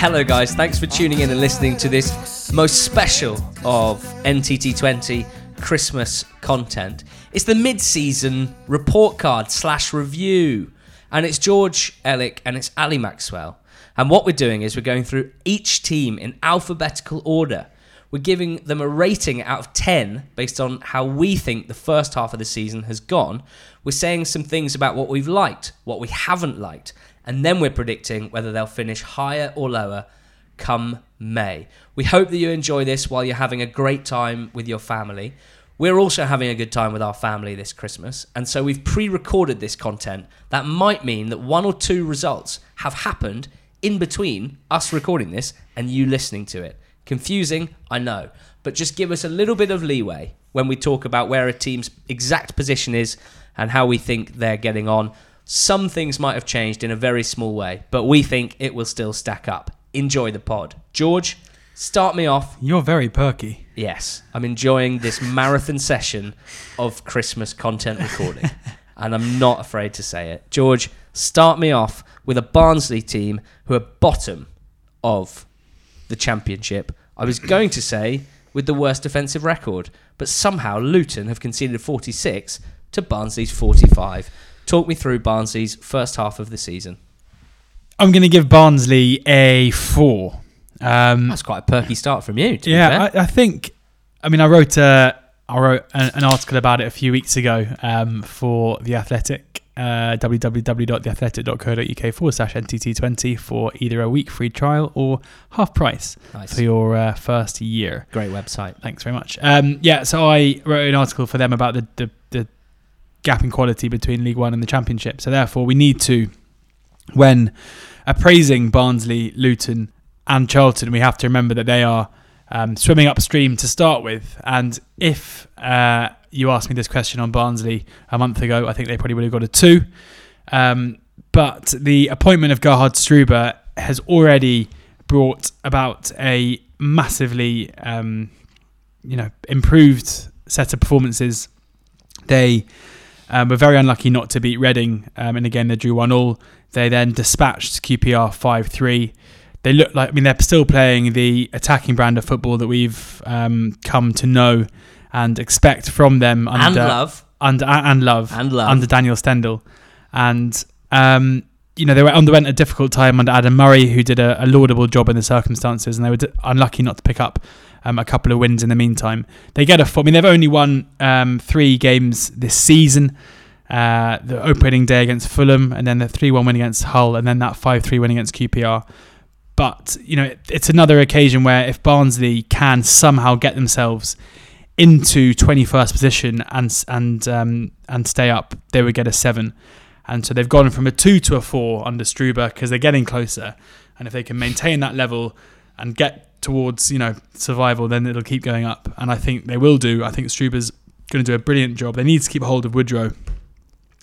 Hello, guys. Thanks for tuning in and listening to this most special of NTT20 Christmas content. It's the mid season report card slash review. And it's George Elliott and it's Ali Maxwell. And what we're doing is we're going through each team in alphabetical order. We're giving them a rating out of 10 based on how we think the first half of the season has gone. We're saying some things about what we've liked, what we haven't liked, and then we're predicting whether they'll finish higher or lower come May. We hope that you enjoy this while you're having a great time with your family. We're also having a good time with our family this Christmas, and so we've pre recorded this content. That might mean that one or two results have happened in between us recording this and you listening to it. Confusing, I know, but just give us a little bit of leeway when we talk about where a team's exact position is and how we think they're getting on. Some things might have changed in a very small way, but we think it will still stack up. Enjoy the pod. George, start me off. You're very perky. Yes, I'm enjoying this marathon session of Christmas content recording, and I'm not afraid to say it. George, start me off with a Barnsley team who are bottom of the championship. I was going to say with the worst defensive record, but somehow Luton have conceded 46 to Barnsley's 45. Talk me through Barnsley's first half of the season. I'm going to give Barnsley a four. Um, That's quite a perky start from you. Yeah. I, I think. I mean, I wrote uh, I wrote an, an article about it a few weeks ago um, for the Athletic. Uh, www.theathletic.co.uk forward slash NTT20 for either a week free trial or half price nice. for your uh, first year. Great website. Thanks very much. Um, yeah, so I wrote an article for them about the, the, the gap in quality between League One and the Championship. So therefore, we need to, when appraising Barnsley, Luton, and Charlton, we have to remember that they are um, swimming upstream to start with. And if uh, you asked me this question on Barnsley a month ago, I think they probably would have got a two. Um, but the appointment of Gerhard Struber has already brought about a massively, um, you know, improved set of performances. They um, were very unlucky not to beat Reading, um, and again they drew one all. They then dispatched QPR five three. They look like I mean they're still playing the attacking brand of football that we've um, come to know and expect from them under and love. under and love And love. under Daniel Stendel, and um, you know they were underwent a difficult time under Adam Murray, who did a, a laudable job in the circumstances, and they were d- unlucky not to pick up um, a couple of wins in the meantime. They get a. f- I mean, they've only won um, three games this season. Uh, the opening day against Fulham, and then the three-one win against Hull, and then that five-three win against QPR. But you know, it, it's another occasion where if Barnsley can somehow get themselves into 21st position and and um, and stay up, they would get a seven. And so they've gone from a two to a four under Struber because they're getting closer. And if they can maintain that level and get towards you know survival, then it'll keep going up. And I think they will do. I think Struber's going to do a brilliant job. They need to keep hold of Woodrow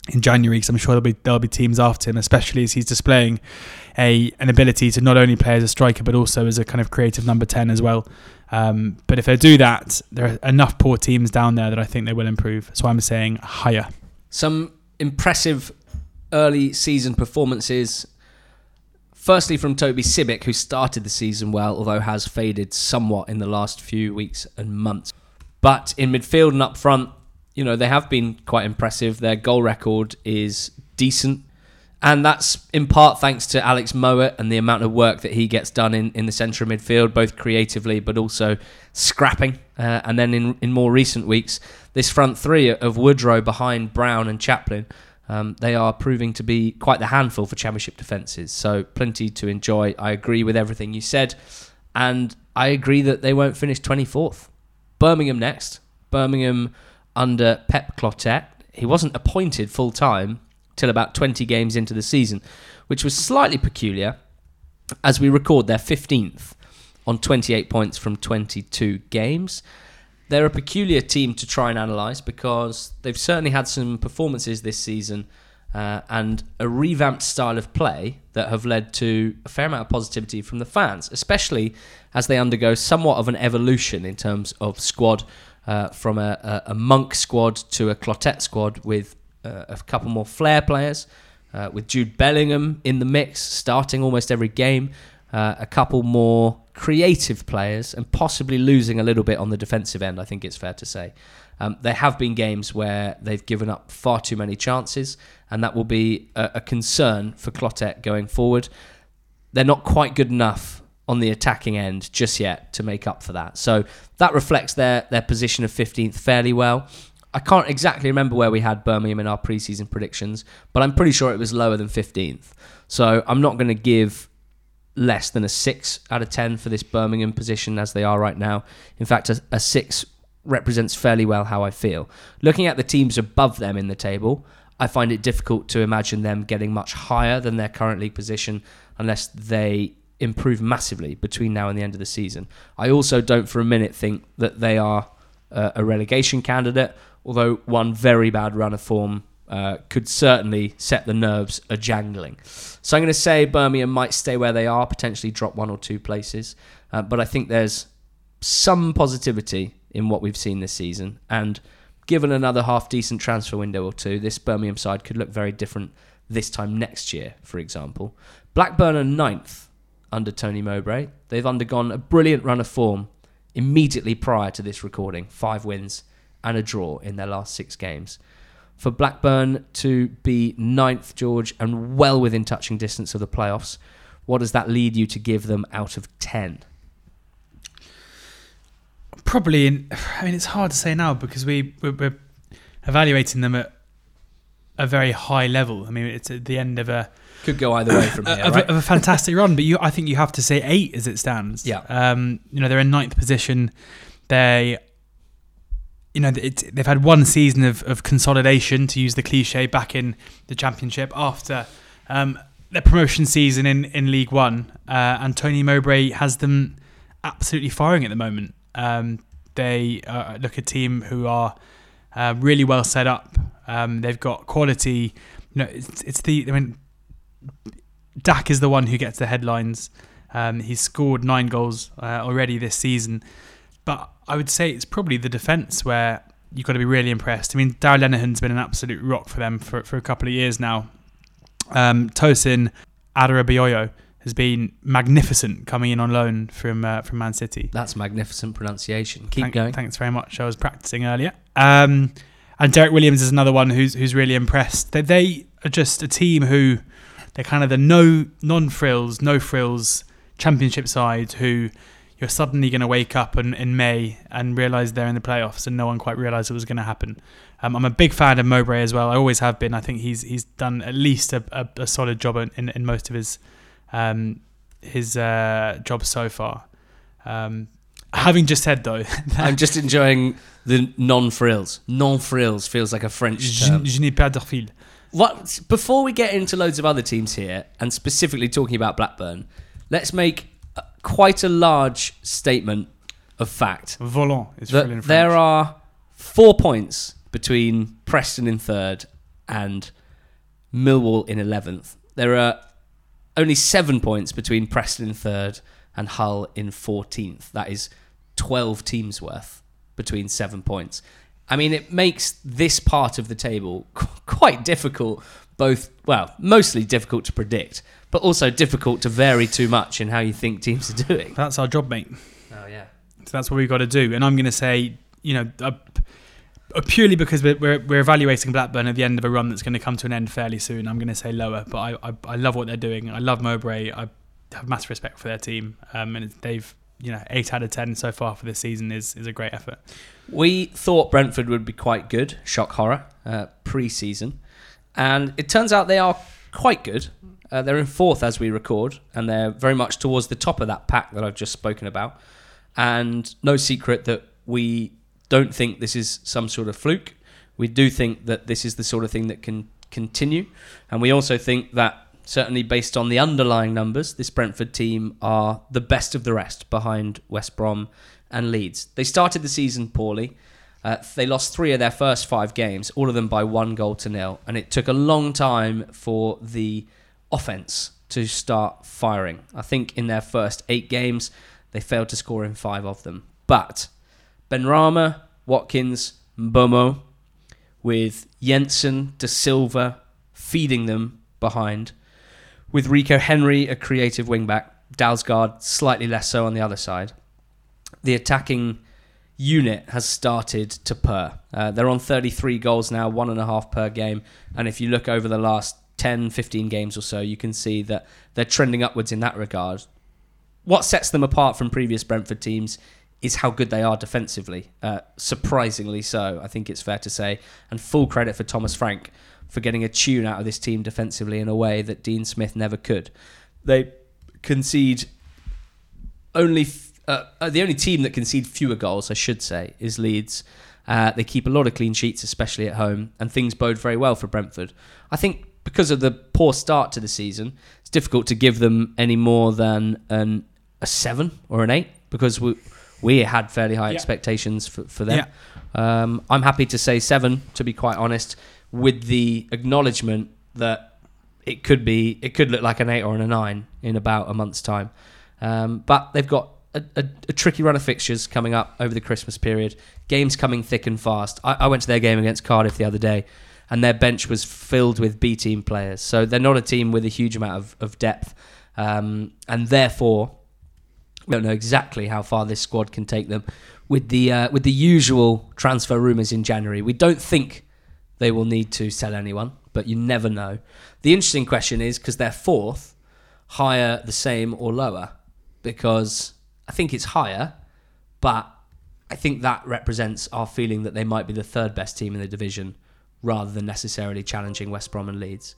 in January because I'm sure there'll be there'll be teams after him, especially as he's displaying a an ability to not only play as a striker but also as a kind of creative number ten as well. Um, but if they do that, there are enough poor teams down there that I think they will improve. So I'm saying higher. Some impressive early season performances. Firstly, from Toby Sibbick, who started the season well, although has faded somewhat in the last few weeks and months. But in midfield and up front, you know, they have been quite impressive. Their goal record is decent. And that's in part thanks to Alex Mowat and the amount of work that he gets done in, in the centre of midfield, both creatively but also scrapping. Uh, and then in, in more recent weeks, this front three of Woodrow behind Brown and Chaplin, um, they are proving to be quite the handful for Championship defences. So plenty to enjoy. I agree with everything you said. And I agree that they won't finish 24th. Birmingham next. Birmingham under Pep Clotet. He wasn't appointed full time till about 20 games into the season, which was slightly peculiar as we record their 15th on 28 points from 22 games. They're a peculiar team to try and analyse because they've certainly had some performances this season uh, and a revamped style of play that have led to a fair amount of positivity from the fans, especially as they undergo somewhat of an evolution in terms of squad uh, from a, a, monk squad to a clotet squad with uh, a couple more flair players, uh, with Jude Bellingham in the mix, starting almost every game, uh, a couple more creative players, and possibly losing a little bit on the defensive end. I think it's fair to say. Um, there have been games where they've given up far too many chances, and that will be a, a concern for Clotet going forward. They're not quite good enough on the attacking end just yet to make up for that. So that reflects their their position of 15th fairly well. I can't exactly remember where we had Birmingham in our preseason predictions, but I'm pretty sure it was lower than 15th. So I'm not going to give less than a 6 out of 10 for this Birmingham position as they are right now. In fact, a, a 6 represents fairly well how I feel. Looking at the teams above them in the table, I find it difficult to imagine them getting much higher than their current league position unless they improve massively between now and the end of the season. I also don't for a minute think that they are uh, a relegation candidate, although one very bad run of form uh, could certainly set the nerves a jangling. So I'm going to say Birmingham might stay where they are, potentially drop one or two places, uh, but I think there's some positivity in what we've seen this season. And given another half decent transfer window or two, this Birmingham side could look very different this time next year, for example. Blackburn are ninth under Tony Mowbray. They've undergone a brilliant run of form immediately prior to this recording five wins and a draw in their last six games. For Blackburn to be ninth, George, and well within touching distance of the playoffs, what does that lead you to give them out of 10? Probably, in, I mean, it's hard to say now because we we're, we're evaluating them at a very high level. I mean, it's at the end of a could go either way from here, of, right? a, of a fantastic run, but you, I think you have to say eight as it stands. Yeah. Um, you know, they're in ninth position. They, you know, they've had one season of, of consolidation, to use the cliche, back in the championship after um, their promotion season in, in League One. Uh, and Tony Mowbray has them absolutely firing at the moment. Um, they uh, look a team who are uh, really well set up. Um, they've got quality. You know, it's, it's the. I mean, Dack is the one who gets the headlines. Um, he's scored nine goals uh, already this season, but I would say it's probably the defense where you've got to be really impressed. I mean, Darragh Lenihan's been an absolute rock for them for, for a couple of years now. Um, Tosin Adarabioyo has been magnificent coming in on loan from uh, from Man City. That's magnificent pronunciation. Keep Thank- going. Thanks very much. I was practicing earlier. Um, and Derrick Williams is another one who's who's really impressed. They, they are just a team who they're kind of the no non frills, no frills championship side who you're suddenly going to wake up in, in May and realise they're in the playoffs and no one quite realised it was going to happen. Um, I'm a big fan of Mowbray as well. I always have been. I think he's he's done at least a, a, a solid job in, in most of his um, his uh, jobs so far. Um, having just said though, I'm just enjoying the non-frills. Non-frills feels like a French term. je n'ai pas de fil. What? Before we get into loads of other teams here, and specifically talking about Blackburn, let's make quite a large statement of fact Volant is in that French. there are four points between Preston in third and Millwall in eleventh. There are only seven points between Preston in third and Hull in fourteenth. That is twelve teams worth between seven points. I mean, it makes this part of the table qu- quite difficult. Both, well, mostly difficult to predict, but also difficult to vary too much in how you think teams are doing. That's our job, mate. Oh yeah. So that's what we've got to do. And I'm going to say, you know, uh, uh, purely because we're, we're, we're evaluating Blackburn at the end of a run that's going to come to an end fairly soon, I'm going to say lower. But I, I, I love what they're doing. I love Mowbray. I have massive respect for their team. Um, and they've, you know, 8 out of 10 so far for this season is, is a great effort. We thought Brentford would be quite good, shock horror, uh, pre season. And it turns out they are quite good. Uh, they're in fourth as we record, and they're very much towards the top of that pack that I've just spoken about. And no secret that we don't think this is some sort of fluke. We do think that this is the sort of thing that can continue. And we also think that, certainly based on the underlying numbers, this Brentford team are the best of the rest behind West Brom and Leeds. They started the season poorly. Uh, they lost three of their first five games, all of them by one goal to nil, and it took a long time for the offense to start firing. I think in their first eight games, they failed to score in five of them. But Benrahma, Watkins, Mbeumo, with Jensen, Dasilva feeding them behind, with Rico Henry, a creative wingback, Dalsgaard slightly less so on the other side. The attacking unit has started to purr. Uh, they're on 33 goals now, one and a half per game. And if you look over the last 10, 15 games or so, you can see that they're trending upwards in that regard. What sets them apart from previous Brentford teams is how good they are defensively. Uh, surprisingly so, I think it's fair to say. And full credit for Thomas Frank for getting a tune out of this team defensively in a way that Dean Smith never could. They concede only uh, uh, the only team that concede fewer goals, I should say, is Leeds. Uh, they keep a lot of clean sheets, especially at home, and things bode very well for Brentford. I think because of the poor start to the season, it's difficult to give them any more than an, a seven or an eight because we we had fairly high yeah. expectations for, for them. Yeah. Um, I'm happy to say seven, to be quite honest, with the acknowledgement that it could be it could look like an eight or a nine in about a month's time. Um, but they've got a, a, a, tricky run of fixtures coming up over the Christmas period. Games coming thick and fast. I, I, went to their game against Cardiff the other day, and their bench was filled with B team players. So they're not a team with a huge amount of, of depth, um, and therefore we don't know exactly how far this squad can take them. With the uh, with the usual transfer rumours in January, we don't think they will need to sell anyone, but you never know. The interesting question is because they're fourth, higher, the same, or lower? Because I think it's higher, but I think that represents our feeling that they might be the third best team in the division rather than necessarily challenging West Brom and Leeds.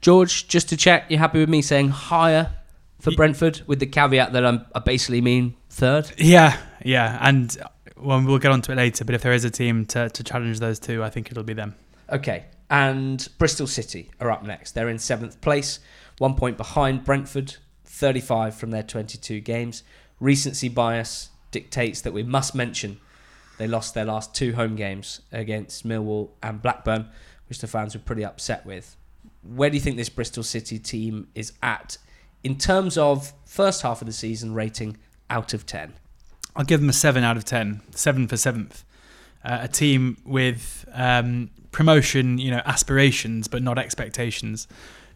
George, just to check, you're happy with me saying higher for Brentford with the caveat that I'm, I basically mean third? Yeah, yeah. And well, we'll get onto it later, but if there is a team to, to challenge those two, I think it'll be them. Okay. And Bristol City are up next. They're in seventh place, one point behind Brentford, 35 from their 22 games recency bias dictates that we must mention they lost their last two home games against Millwall and Blackburn, which the fans were pretty upset with. Where do you think this Bristol City team is at in terms of first half of the season rating out of 10? I'll give them a 7 out of 10, 7 for 7th. Uh, a team with um, promotion, you know, aspirations but not expectations,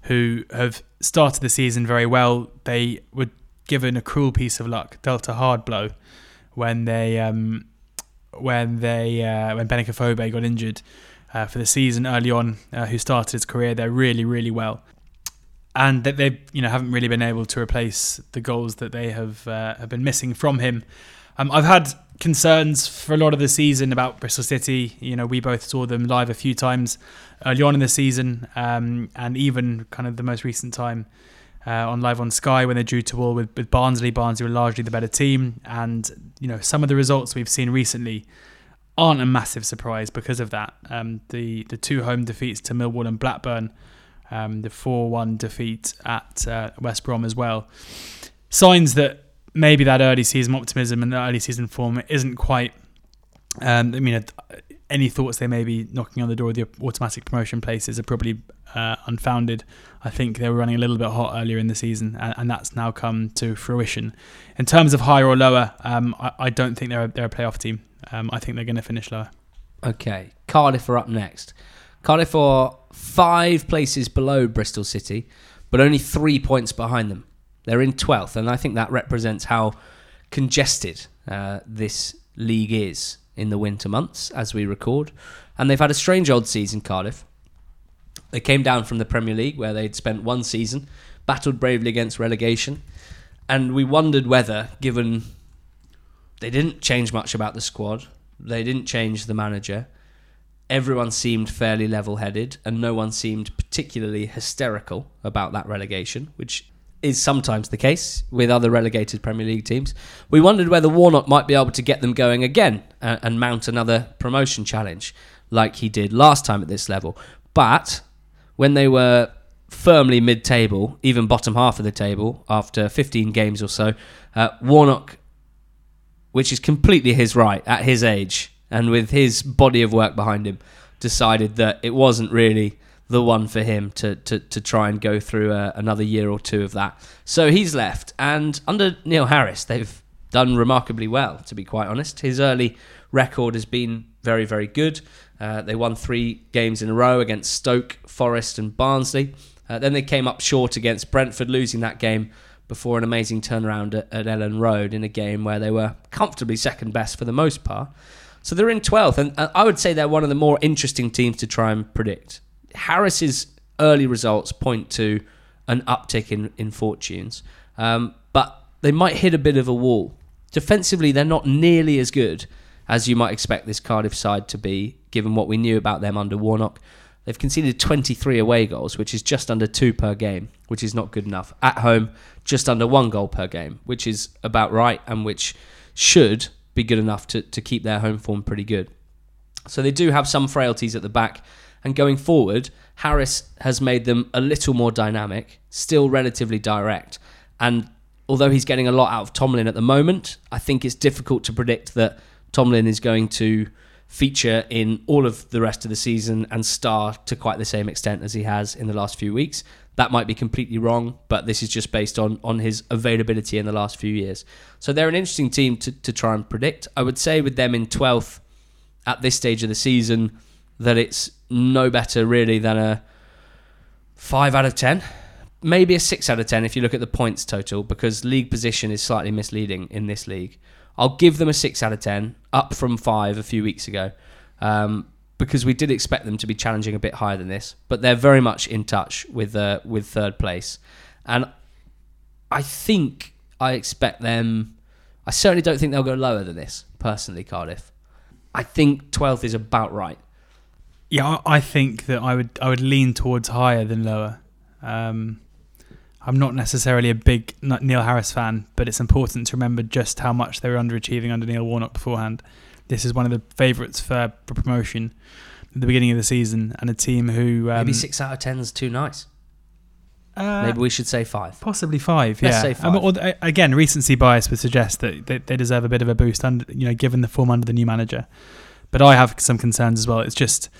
who have started the season very well. They were given a cruel piece of luck, dealt a hard blow when they um, when they uh, when Benik Afobe got injured uh, for the season early on, uh, who started his career there really really well, and that they you know haven't really been able to replace the goals that they have uh, have been missing from him. Um, I've had concerns for a lot of the season about Bristol City. You know, we both saw them live a few times early on in the season, um, and even kind of the most recent time uh, on live on Sky when they drew two all with, with Barnsley. Barnsley were largely the better team, and you know some of the results we've seen recently aren't a massive surprise because of that. Um, the the two home defeats to Millwall and Blackburn, um, the four one defeat at uh, West Brom as well, signs that maybe that early season optimism and the early season form isn't quite. Um, I mean, any thoughts they may be knocking on the door of the automatic promotion places are probably uh, unfounded. I think they were running a little bit hot earlier in the season, and, and that's now come to fruition. In terms of higher or lower, um, I, I, don't think they're a, they're a playoff team. Um, I think they're going to finish lower. Okay, Cardiff are up next. Cardiff are five places below Bristol City, but only three points behind them. They're in 12th, and I think that represents how congested uh, this league is in the winter months as we record. And they've had a strange odd season, Cardiff. They came down from the Premier League where they'd spent one season, battled bravely against relegation, and we wondered whether, given they didn't change much about the squad, they didn't change the manager, everyone seemed fairly level headed, and no one seemed particularly hysterical about that relegation, which is sometimes the case with other relegated Premier League teams. We wondered whether Warnock might be able to get them going again and, and mount another promotion challenge like he did last time at this level. But when they were firmly mid table, even bottom half of the table, after 15 games or so, uh, Warnock, which is completely his right at his age and with his body of work behind him, decided that it wasn't really the one for him to, to, to try and go through uh, another year or two of that. So he's left. And under Neil Harris, they've done remarkably well, to be quite honest. His early record has been very, very good. Uh, they won three games in a row against Stoke, Forest, and Barnsley. Uh, then they came up short against Brentford, losing that game before an amazing turnaround at, at Elland Road in a game where they were comfortably second best for the most part. So they're in 12th, and I would say they're one of the more interesting teams to try and predict. Harris's early results point to an uptick in, in fortunes, um, but they might hit a bit of a wall. Defensively, they're not nearly as good as you might expect this Cardiff side to be, given what we knew about them under Warnock. They've conceded 23 away goals, which is just under two per game, which is not good enough. At home, just under one goal per game, which is about right and which should be good enough to, to keep their home form pretty good. So they do have some frailties at the back. And going forward, Harris has made them a little more dynamic, still relatively direct. And although he's getting a lot out of Tomlin at the moment, I think it's difficult to predict that Tomlin is going to feature in all of the rest of the season and star to quite the same extent as he has in the last few weeks. That might be completely wrong, but this is just based on on his availability in the last few years. So they're an interesting team to, to try and predict. I would say with them in 12th at this stage of the season that it's no better really than a 5 out of 10. Maybe a 6 out of 10 if you look at the points total because league position is slightly misleading in this league. I'll give them a 6 out of 10, up from 5 a few weeks ago. Um, because we did expect them to be challenging a bit higher than this, but they're very much in touch with uh, with third place, and I think I expect them. I certainly don't think they'll go lower than this. Personally, Cardiff, I think twelfth is about right. Yeah, I think that I would I would lean towards higher than lower. Um, I'm not necessarily a big Neil Harris fan, but it's important to remember just how much they were underachieving under Neil Warnock beforehand. This is one of the favourites for, promotion at the beginning of the season, and a team who um, Maybe six out of ten is too nice. uh, Maybe we should say five. possibly five. Let's yeah, say I mean, five. or- uh, again, recency bias would suggest that they, they deserve a bit of a boost, under, you know, given the form under the new manager. But I have some concerns as well. It's just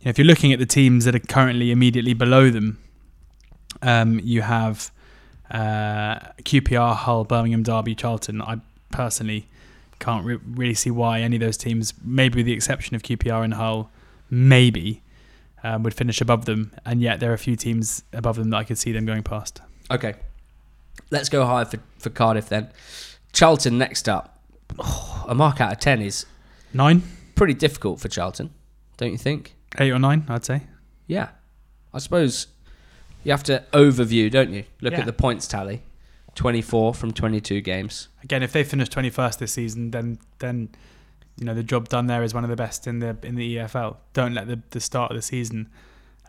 you know, if you're looking at the teams that are currently immediately below them, um, you have uh, QPR, Hull, Birmingham, Derby, Charlton. I personally can't re- really see why any of those teams, maybe with the exception of QPR and Hull, maybe um, would finish above them. And yet there are a few teams above them that I could see them going past. Okay, let's go higher for, for Cardiff then. Charlton next up. Oh, a mark out of ten is Nine, pretty difficult for Charlton, don't you think? eight or nine, I'd say. Yeah, I suppose you have to overview, don't you? Look Yeah. at the points tally. 24 from 22 games. Again, if they finish twenty first this season, then then you know the job done there is one of the best in the in the EFL. Don't let the, the start of the season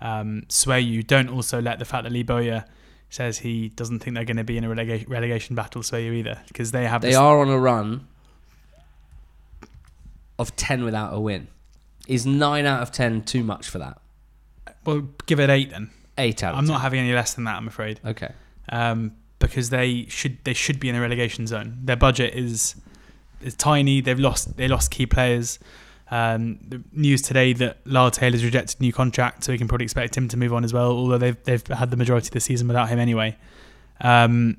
um, sway you. Don't also let the fact that Lee Bowyer says he doesn't think they're going to be in a relegation, relegation battle sway you either, because they have They this, are on a run of 10 without a win. Is 9 out of 10 too much for that? well give it eight then. 8 out of I'm 10. not having any less than that. I'm afraid. Okay. um, because they should they should be in the relegation zone. Their budget is is tiny. They've lost they lost key players. Um, the news today that Lyle Taylor's rejected a new contract, so we can probably expect him to move on as well. Although they've they've had the majority of the season without him anyway. Um,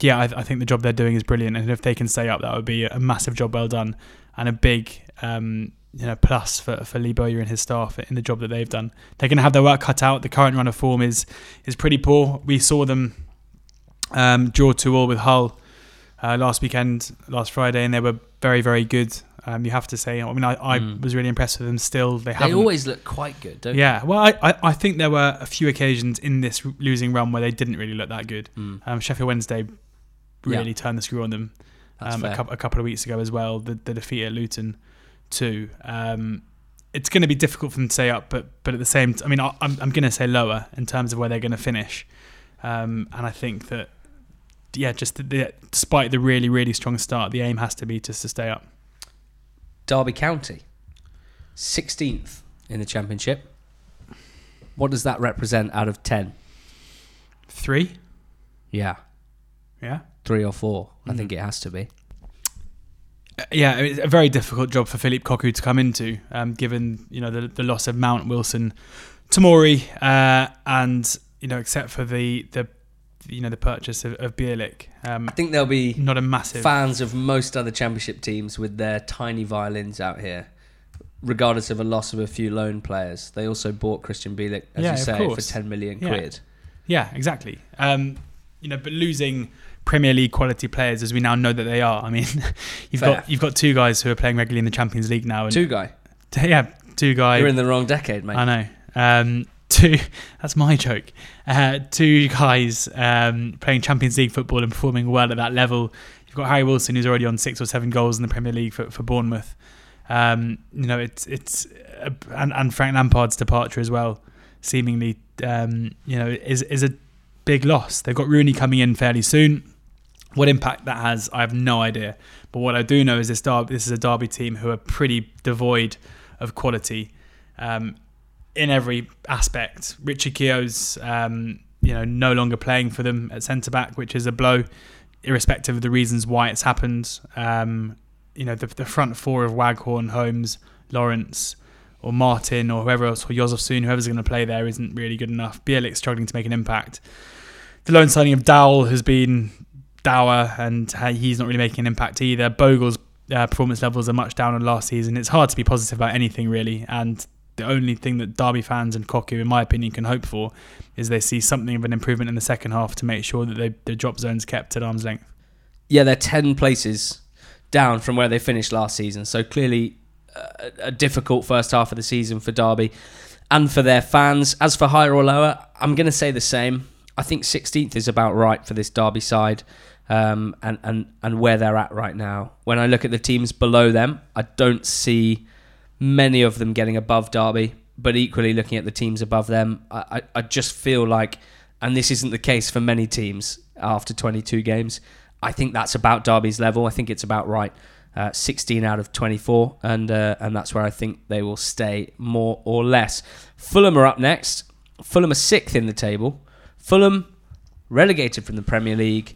yeah, I, I think the job they're doing is brilliant, and if they can stay up, that would be a massive job well done and a big um, you know plus for, for Lee Bowyer and his staff in the job that they've done. They're going to have their work cut out. The current run of form is is pretty poor. We saw them um, draw two all with Hull uh, last weekend, last Friday, and they were very very good. Um, you have to say. I mean, I, I Mm. was really impressed with them. Still, they They haven't. always look quite good, don't they? yeah, well, I, I, I think there were a few occasions in this losing run where they didn't really look that good. Mm, Um, Sheffield Wednesday really Yeah. turned the screw on them um, a, couple, a couple of weeks ago as well. The, the defeat at Luton, too. Um, it's going to be difficult for them to say up, but but at the same, t- I mean, I, I'm I'm going to say lower in terms of where they're going to finish, um, and I think that yeah, just the, the, despite the really really strong start, the aim has to be just to stay up. Derby County, 16th in the Championship. What does that represent out of 10? Three, Yeah, yeah. three or four. I Mm. think it has to be. Uh, Yeah, it's a very difficult job for Philippe Cocu to come into, um, given you know the, the loss of Mount Wilson, Tomori, uh, and you know except for the the you know the purchase of, of Bielik, um, I think there'll be not a massive. fans of most other championship teams with their tiny violins out here, regardless of a loss of a few loan players. They also bought Krystian Bielik, as Yeah, you say, for. 10 million Yeah. quid. Yeah, exactly. Um, you know, but losing Premier League quality players as we now know that they are. I mean, you've Fair. got you've got two guys who are playing regularly in the Champions League now, and Two guy. yeah, two guys. You're in the wrong decade, mate. I know. Um, two. That's my joke. Uh, two guys um, playing Champions League football and performing well at that level. You've got Harry Wilson, who's already on six or seven goals in the Premier League for, for Bournemouth. Um, you know, it's it's uh, and, and Frank Lampard's departure as well, seemingly, um, you know, is is a big loss. They've got Rooney coming in fairly soon. What impact that has, I have no idea. But what I do know is this derby, this is a Derby team who are pretty devoid of quality um, in every aspect. Richie Keogh's, um, you know, no longer playing for them at centre back, which is a blow, irrespective of the reasons why it's happened. Um, you know, the, the front four of Waghorn, Holmes, Lawrence, or Martin, or whoever else, or Jozefzoon, whoever's going to play there, isn't really good enough. Bielik struggling to make an impact. The loan signing of Dowell has been dour, and he's not really making an impact either. Bogle's uh, performance levels are much down on last season. It's hard to be positive about anything really, and the only thing that Derby fans and Cocu, in my opinion, can hope for is they see something of an improvement in the second half to make sure that they, the drop zone's kept at arm's length. Yeah, they're 10 places down from where they finished last season. So clearly uh, a difficult first half of the season for Derby and for their fans. As for higher or lower, I'm going to say the same. I think 16th is about right for this Derby side um, and, and, and where they're at right now. When I look at the teams below them, I don't see many of them getting above Derby, but equally looking at the teams above them, I, I, I just feel like, and this isn't the case for many teams after 22 games, I think that's about Derby's level. I think it's about right. Uh, 16 out of 24, and uh, and that's where I think they will stay more or less. Fulham are up next. Fulham are sixth in the table. Fulham relegated from the Premier League,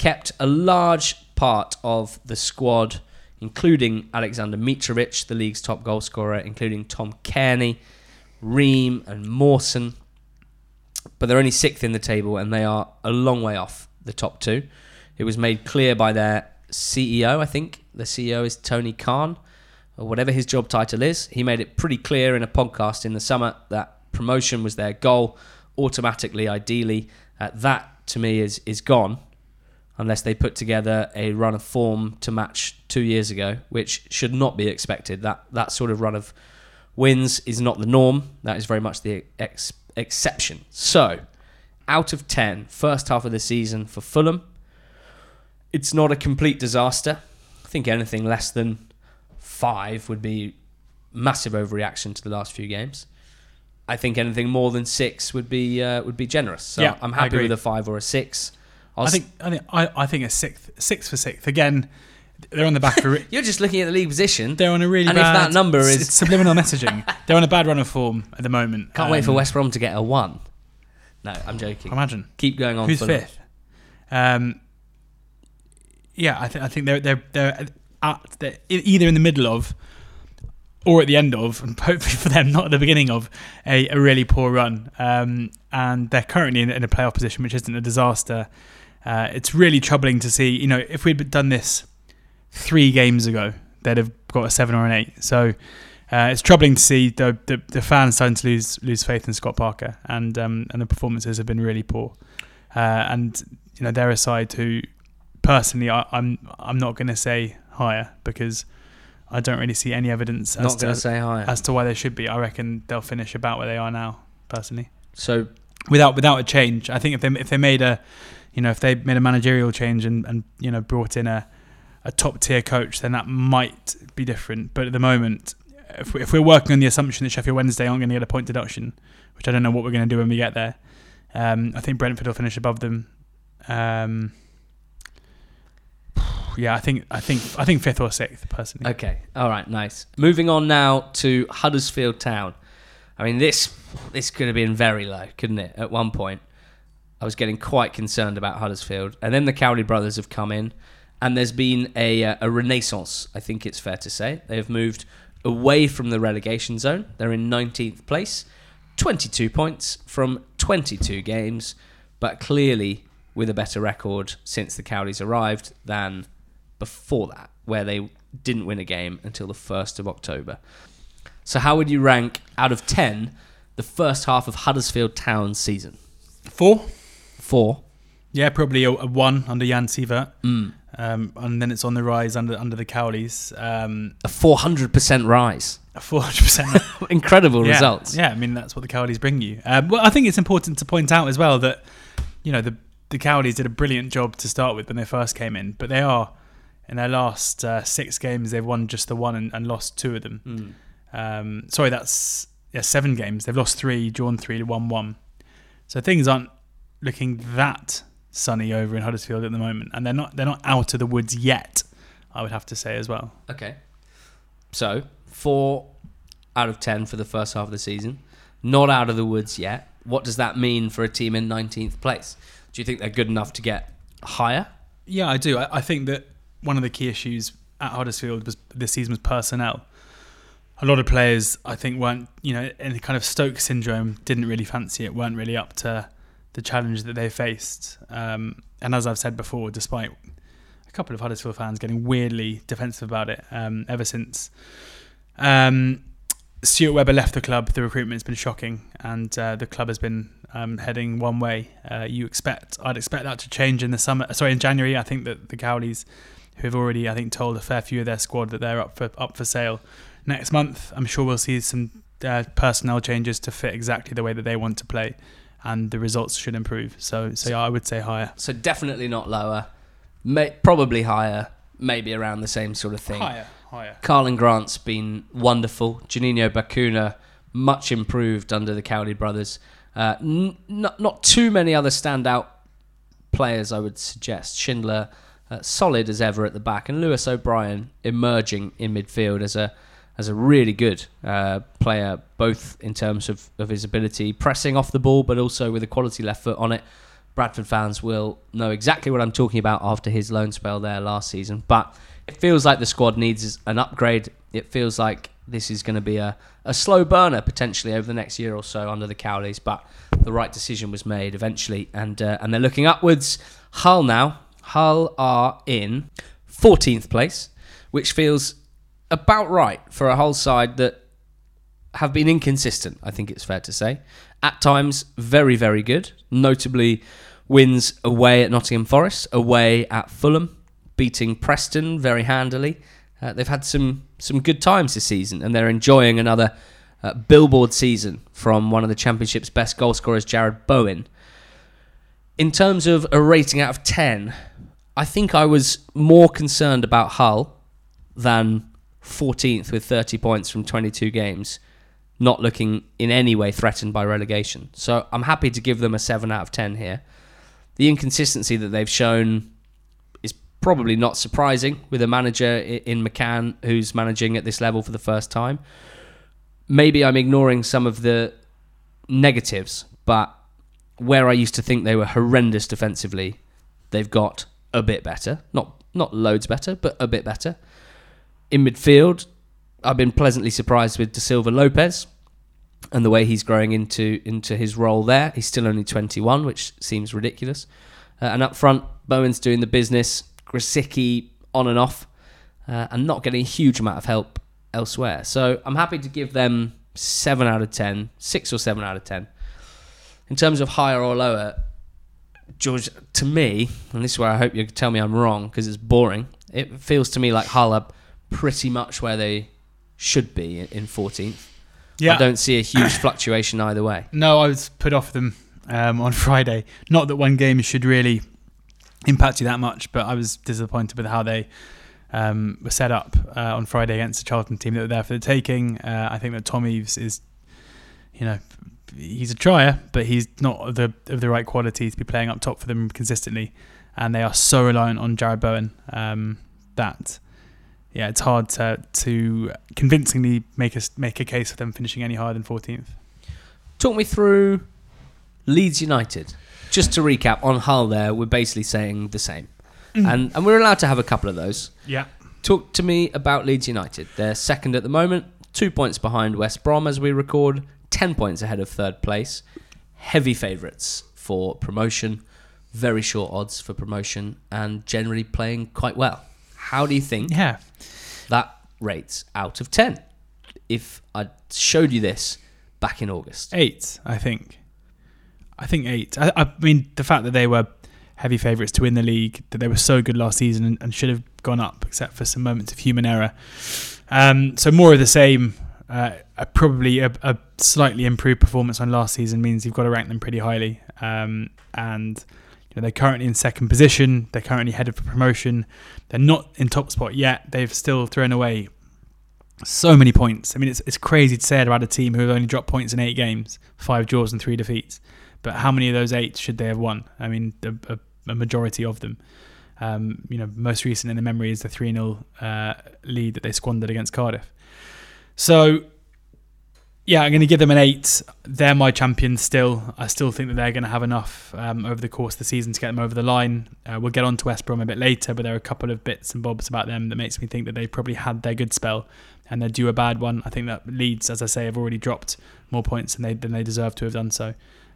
kept a large part of the squad, including Alexander Mitrovic, the league's top goal scorer, including Tom Cairney, Ream, and Mawson. But they're only sixth in the table, and they are a long way off the top two. It was made clear by their CEO, I think. The CEO is Tony Khan, or whatever his job title is. He made it pretty clear in a podcast in the summer that promotion was their goal, automatically, ideally. Uh, that, to me, is, is gone unless they put together a run of form to match two years ago, which should not be expected. That, that sort of run of wins is not the norm. That is very much the ex- exception. So, out of 10, first half of the season for Fulham, it's not a complete disaster. I think anything less than five would be massive overreaction to the last few games. I think anything more than six would be uh, would be generous. So Yeah, I'm happy with a five or a six. I s- think I think I, I think a sixth, six for sixth. Again, they're on the back of re- you're just looking at the league position. they're on a really And if that number is- it's subliminal messaging, they're on a bad run of form at the moment. Can't wait for Um, West Brom to get a one. No, I'm joking. Imagine Keep going on. who's fifth. Um, yeah, I think I think they're they're they're at they're either in the middle of or at the end of, and hopefully for them, not at the beginning of a, a really poor run. Um, and they're currently in, in a playoff position, which isn't a disaster. Uh, it's really troubling to see. You know, if we'd done this three games ago, they'd have got a seven or an eight. So uh, it's troubling to see the, the the fans starting to lose lose faith in Scott Parker, and um, and the performances have been really poor. Uh, and you know, they're a side who, personally, I, I'm I'm not going to say higher because I don't really see any evidence as to going to say higher. as to why they should be. I reckon they'll finish about where they are now, personally, So without without a change. I think if they if they made a, you know, if they made a managerial change and and you know brought in a a top tier coach, then that might be different. But at the moment, if, we, if we're working on the assumption that Sheffield Wednesday aren't going to get a point deduction, which I don't know what we're going to do when we get there, um, I think Brentford will finish above them. Um, yeah, I think I think I think fifth or sixth personally. Okay. All right. Nice. Moving on now to Huddersfield Town. I mean, this this could have been very low, couldn't it? At one point, I was getting quite concerned about Huddersfield, and then the Cowley brothers have come in, and there's been a uh, a renaissance. I think it's fair to say they have moved away from the relegation zone. They're in 19th place, 22 points from 22 games, but clearly with a better record since the Cowleys arrived than before that, where they didn't win a game until the 1st of October. So, how would you rank out of 10 the first half of Huddersfield Town's season? Four. Four. Yeah, probably a, a one under Jan Siewert. Mm. Um, and then it's on the rise under under the Cowleys. Um, A 400% rise. a 400%. Incredible yeah, results. Yeah, I mean, that's what the Cowleys bring you. Um, well, I think it's important to point out as well that, you know, the, the Cowleys did a brilliant job to start with when they first came in, but they are, in their last uh, six games, they've won just the one and, and lost two of them. Mm. Um, sorry, that's yeah, seven games. They've lost three, drawn three, one. One. So things aren't looking that sunny over in Huddersfield at the moment, and they're not they're not out of the woods yet. I would have to say as well. Okay. So, four out of 10 for the first half of the season. Not out of the woods yet. What does that mean for a team in 19th place? Do you think they're good enough to get higher? Yeah, I do. I, I think that one of the key issues at Huddersfield was this season was personnel. A lot of players, I think, weren't you know in the kind of Stoke syndrome, didn't really fancy it, weren't really up to the challenge that they faced. Um, and as I've said before, despite a couple of Huddersfield fans getting weirdly defensive about it um, ever since um, Stuart Webber left the club, the recruitment's been shocking, and uh, the club has been um, heading one way. Uh, you expect, I'd expect that to change in the summer. Sorry, in January. I think that the Cowleys, who have already, I think, told a fair few of their squad that they're up for up for sale next month. I'm sure we'll see some uh, personnel changes to fit exactly the way that they want to play, and the results should improve. So, so yeah, I would say higher. So, definitely not lower. May, probably higher. Maybe around the same sort of thing. Higher, higher. Karlan Grant's been wonderful. Juninho Bacuna, much improved under the Cowley brothers. Uh, n- not, not too many other standout players, I would suggest. Schindler, uh, solid as ever at the back, and Lewis O'Brien emerging in midfield as a as a really good uh, player, both in terms of, of his ability pressing off the ball, but also with a quality left foot on it. Bradford fans will know exactly what I'm talking about after his loan spell there last season. But it feels like the squad needs an upgrade. It feels like this is going to be a, a slow burner potentially over the next year or so under the Cowleys. But the right decision was made eventually, and uh, and they're looking upwards. Hull now. Hull are in 14th place, which feels about right for a Hull side that have been inconsistent, I think it's fair to say. At times, very, very good. Notably, wins away at Nottingham Forest, away at Fulham, beating Preston very handily. Uh, they've had some, some good times this season, and they're enjoying another uh, billboard season from one of the Championship's best goal scorers, Jarrod Bowen. In terms of a rating out of 10, I think I was more concerned about Hull than 14th with 30 points from 22 games, not looking in any way threatened by relegation. So I'm happy to give them a 7 out of 10 here. The inconsistency that they've shown is probably not surprising with a manager in McCann who's managing at this level for the first time. Maybe I'm ignoring some of the negatives, but where I used to think they were horrendous defensively, they've got a bit better. Not not loads better, but a bit better. In midfield, I've been pleasantly surprised with Da Silva Lopes and the way he's growing into into his role there. He's still only 21, which seems ridiculous. Uh, and up front, Bowen's doing the business. Grosicki on and off, uh, and not getting a huge amount of help elsewhere. So I'm happy to give them seven out of ten, six or seven out of ten. In terms of higher or lower, George, to me, and this is where I hope you tell me I'm wrong because it's boring. It feels to me like are pretty much where they should be in 14th. Yeah. I don't see a huge fluctuation either way. No, I was put off them um, on Friday. Not that one game should really impact you that much, but I was disappointed with how they um, were set up uh, on Friday against the Charlton team that were there for the taking. Uh, I think that Tom Eaves is, you know, he's a trier, but he's not of the of the right quality to be playing up top for them consistently, and they are so reliant on Jarrod Bowen um, that yeah, it's hard to to convincingly make us make a case for them finishing any higher than 14th. Talk me through Leeds United. Just to recap on Hull, there we're basically saying the same, mm. and and we're allowed to have a couple of those. Yeah. Talk to me about Leeds United. They're second at the moment, two points behind West Brom as we record, ten points ahead of third place. Heavy favourites for promotion, very short odds for promotion, and generally playing quite well. How do you think Yeah. that rates out of 10 if I showed you this back in August. Eight, I think. I think eight. I, I mean, the fact that they were heavy favourites to win the league. That they were so good last season and, and should have gone up, except for some moments of human error. Um, so more of the same. Uh, a, probably a, a, slightly improved performance on last season means you've got to rank them pretty highly. Um, and you know, they're currently in second position. They're currently headed for promotion. They're not in top spot yet. They've still thrown away so many points. I mean, it's it's crazy to say about a team who have only dropped points in eight games, five draws and three defeats. But how many of those eight should they have won? I mean, a, a, a majority of them. Um, you know, most recent in the memory is the 3 0 uh, lead that they squandered against Cardiff. So, yeah, I'm going to give them an eight. They're my champions still. I still think that they're going to have enough um, over the course of the season to get them over the line. Uh, we'll get on to West Brom a bit later, but there are a couple of bits and bobs about them that makes me think that they probably had their good spell and they're due a bad one. I think that Leeds, as I say, have already dropped more points than they than they deserve to have done so.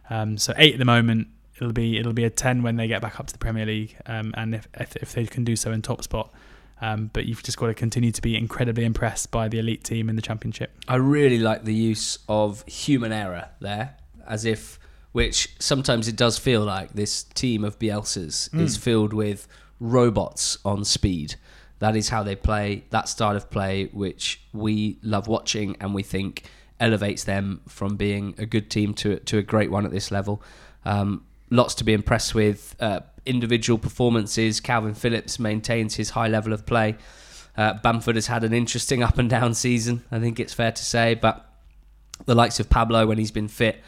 Um, so eight at the moment. It'll be it'll be a ten when they get back up to the Premier League, um, and if, if, if they can do so in top spot. Um, but you've just got to continue to be incredibly impressed by the elite team in the championship. I really like the use of human error there, as if, which sometimes it does feel like this team of Bielsa's mm. is filled with robots on speed. That is how they play, that style of play, which we love watching and we think elevates them from being a good team to, to a great one at this level. Um, lots to be impressed with. Uh, individual performances. Kalvin Phillips maintains his high level of play. Uh, Bamford has had an interesting up and down season, I think it's fair to say, but the likes of Pablo, when he's been fit,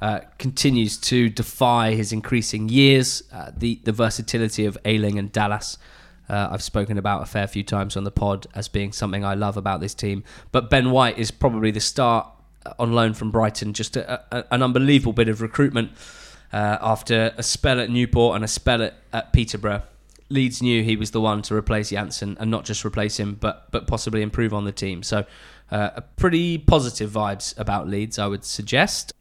uh, continues to defy his increasing years. Uh, the, the versatility of Ayling and Dallas. Uh, I've spoken about a fair few times on the pod as being something I love about this team. But Ben White is probably the start on loan from Brighton. Just a, a, an unbelievable bit of recruitment uh, after a spell at Newport and a spell at, at Peterborough. Leeds knew he was the one to replace Jansson and not just replace him, but but possibly improve on the team. So, uh, pretty positive vibes about Leeds, I would suggest.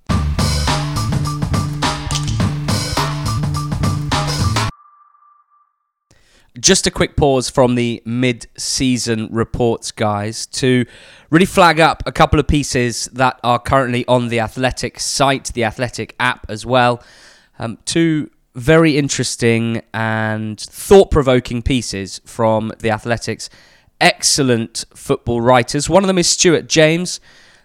Just a quick pause from the mid season reports, guys, to really flag up a couple of pieces that are currently on the Athletic site, the Athletic app as well. Um, two very interesting and thought provoking pieces from the Athletics. Excellent football writers. One of them is Stuart James.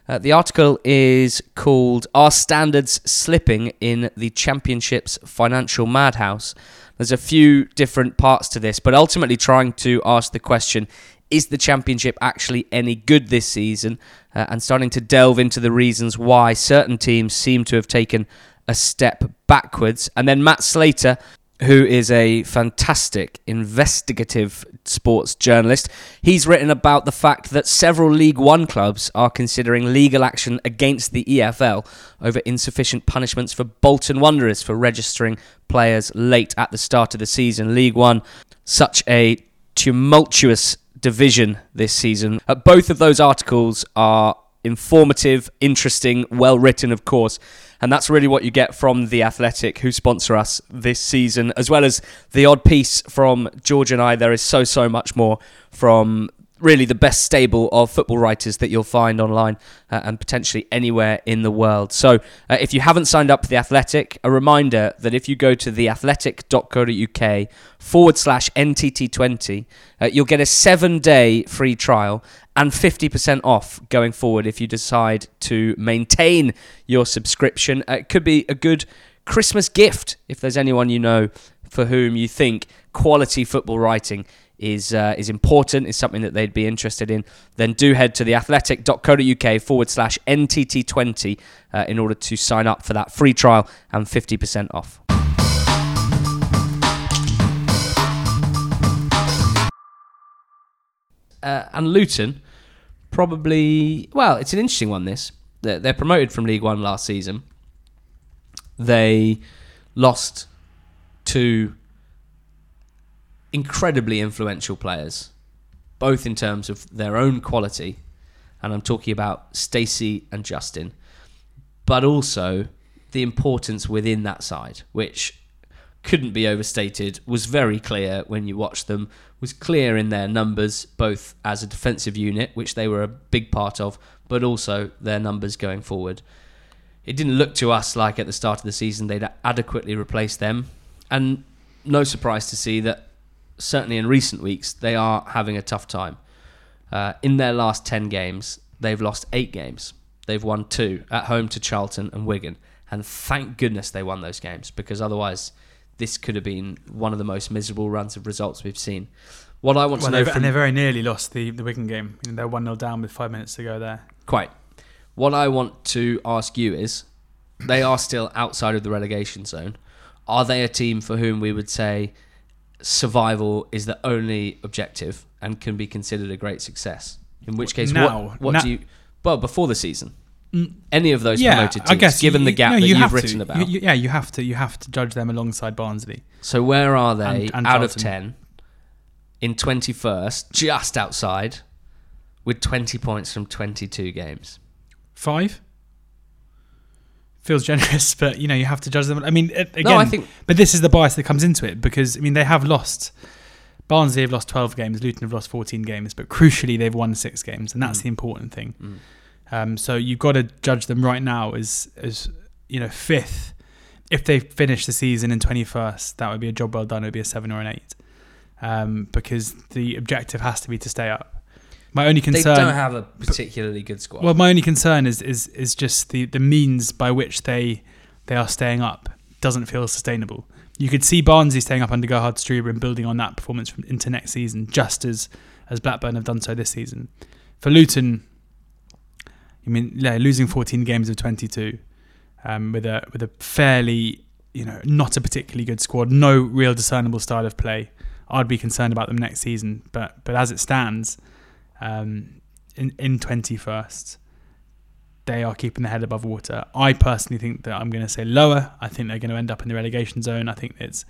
Uh, the article is called Are Standards Slipping in the Championship's Financial Madhouse? There's a few different parts to this, but ultimately trying to ask the question is the championship actually any good this season? Uh, and starting to delve into the reasons why certain teams seem to have taken a step backwards. And then Matt Slater who is a fantastic investigative sports journalist. He's written about the fact that several League One clubs are considering legal action against the EFL over insufficient punishments for Bolton Wanderers for registering players late at the start of the season. League One, such a tumultuous division this season. Uh, both of those articles are informative, interesting, well written, of course. And that's really what you get from The Athletic, who sponsor us this season, as well as the odd piece from George and I. There is so, so much more from really the best stable of football writers that you'll find online uh, and potentially anywhere in the world. So, uh, if you haven't signed up for The Athletic, a reminder that if you go to theathletic.co.uk forward slash NTT20, uh, you'll get a seven day free trial and 50% off going forward if you decide to maintain your subscription. Uh, it could be a good Christmas gift if there's anyone you know for whom you think quality football writing is uh, is important, is something that they'd be interested in, then do head to theathletic.co.uk forward slash NTT20 uh, in order to sign up for that free trial and 50% off. Uh, and Luton probably well, it's an interesting one. This they're, they're promoted from League One last season. They lost to incredibly influential players, both in terms of their own quality, and I'm talking about Stacey and Justin, but also the importance within that side, which couldn't be overstated, was very clear when you watched them, was clear in their numbers, both as a defensive unit, which they were a big part of, but also their numbers going forward. It didn't look to us like at the start of the season they'd adequately replaced them. And no surprise to see that certainly in recent weeks they are having a tough time. Uh, in their last 10 games, they've lost eight games. They've won two at home to Charlton and Wigan. And thank goodness they won those games because otherwise, this could have been one of the most miserable runs of results we've seen. What I want Well, to know from and they very nearly lost the, the Wigan game. You know, they're 1 0 down with five minutes to go there. Quite. What I want to ask you is they are still outside of the relegation zone. Are they a team for whom we would say survival is the only objective and can be considered a great success? In which case, Now- what, what now- do you. Well, before the season, Mm, any of those yeah, promoted teams, I guess given you- the gap no, that you you've written to. about. You- yeah, you have to. You have to judge them alongside Barnsley. so where are they And- and out of 10 in 21st, just outside, with 20 points from 22 games? Five feels generous, but you know you have to judge them. I mean, again, no, I think but this is the bias that comes into it because I mean they have lost. Barnsley have lost 12 games, Luton have lost 14 games, but crucially they've won six games, and that's Mm. the important thing. Mm. Um, so you've got to judge them right now as as you know fifth. If they finish the season in 21st, that would be a job well done. It would be a seven or an eight, um, because the objective has to be to stay up. My only concern they don't have a particularly good squad. well, my only concern is is is just the the means by which they they are staying up doesn't feel sustainable. You could see Barnsley staying up under Gerhard Struber and building on that performance from into next season, just as as Blackburn have done so this season. For Luton, I mean, yeah, losing 14 games of 22 um, with a with a fairly you know not a particularly good squad, no real discernible style of play. I'd be concerned about them next season, but but as it stands, um, in in 21st, they are keeping their head above water. I personally think that I'm going to say lower. I think they're going to end up in the relegation zone. I think it's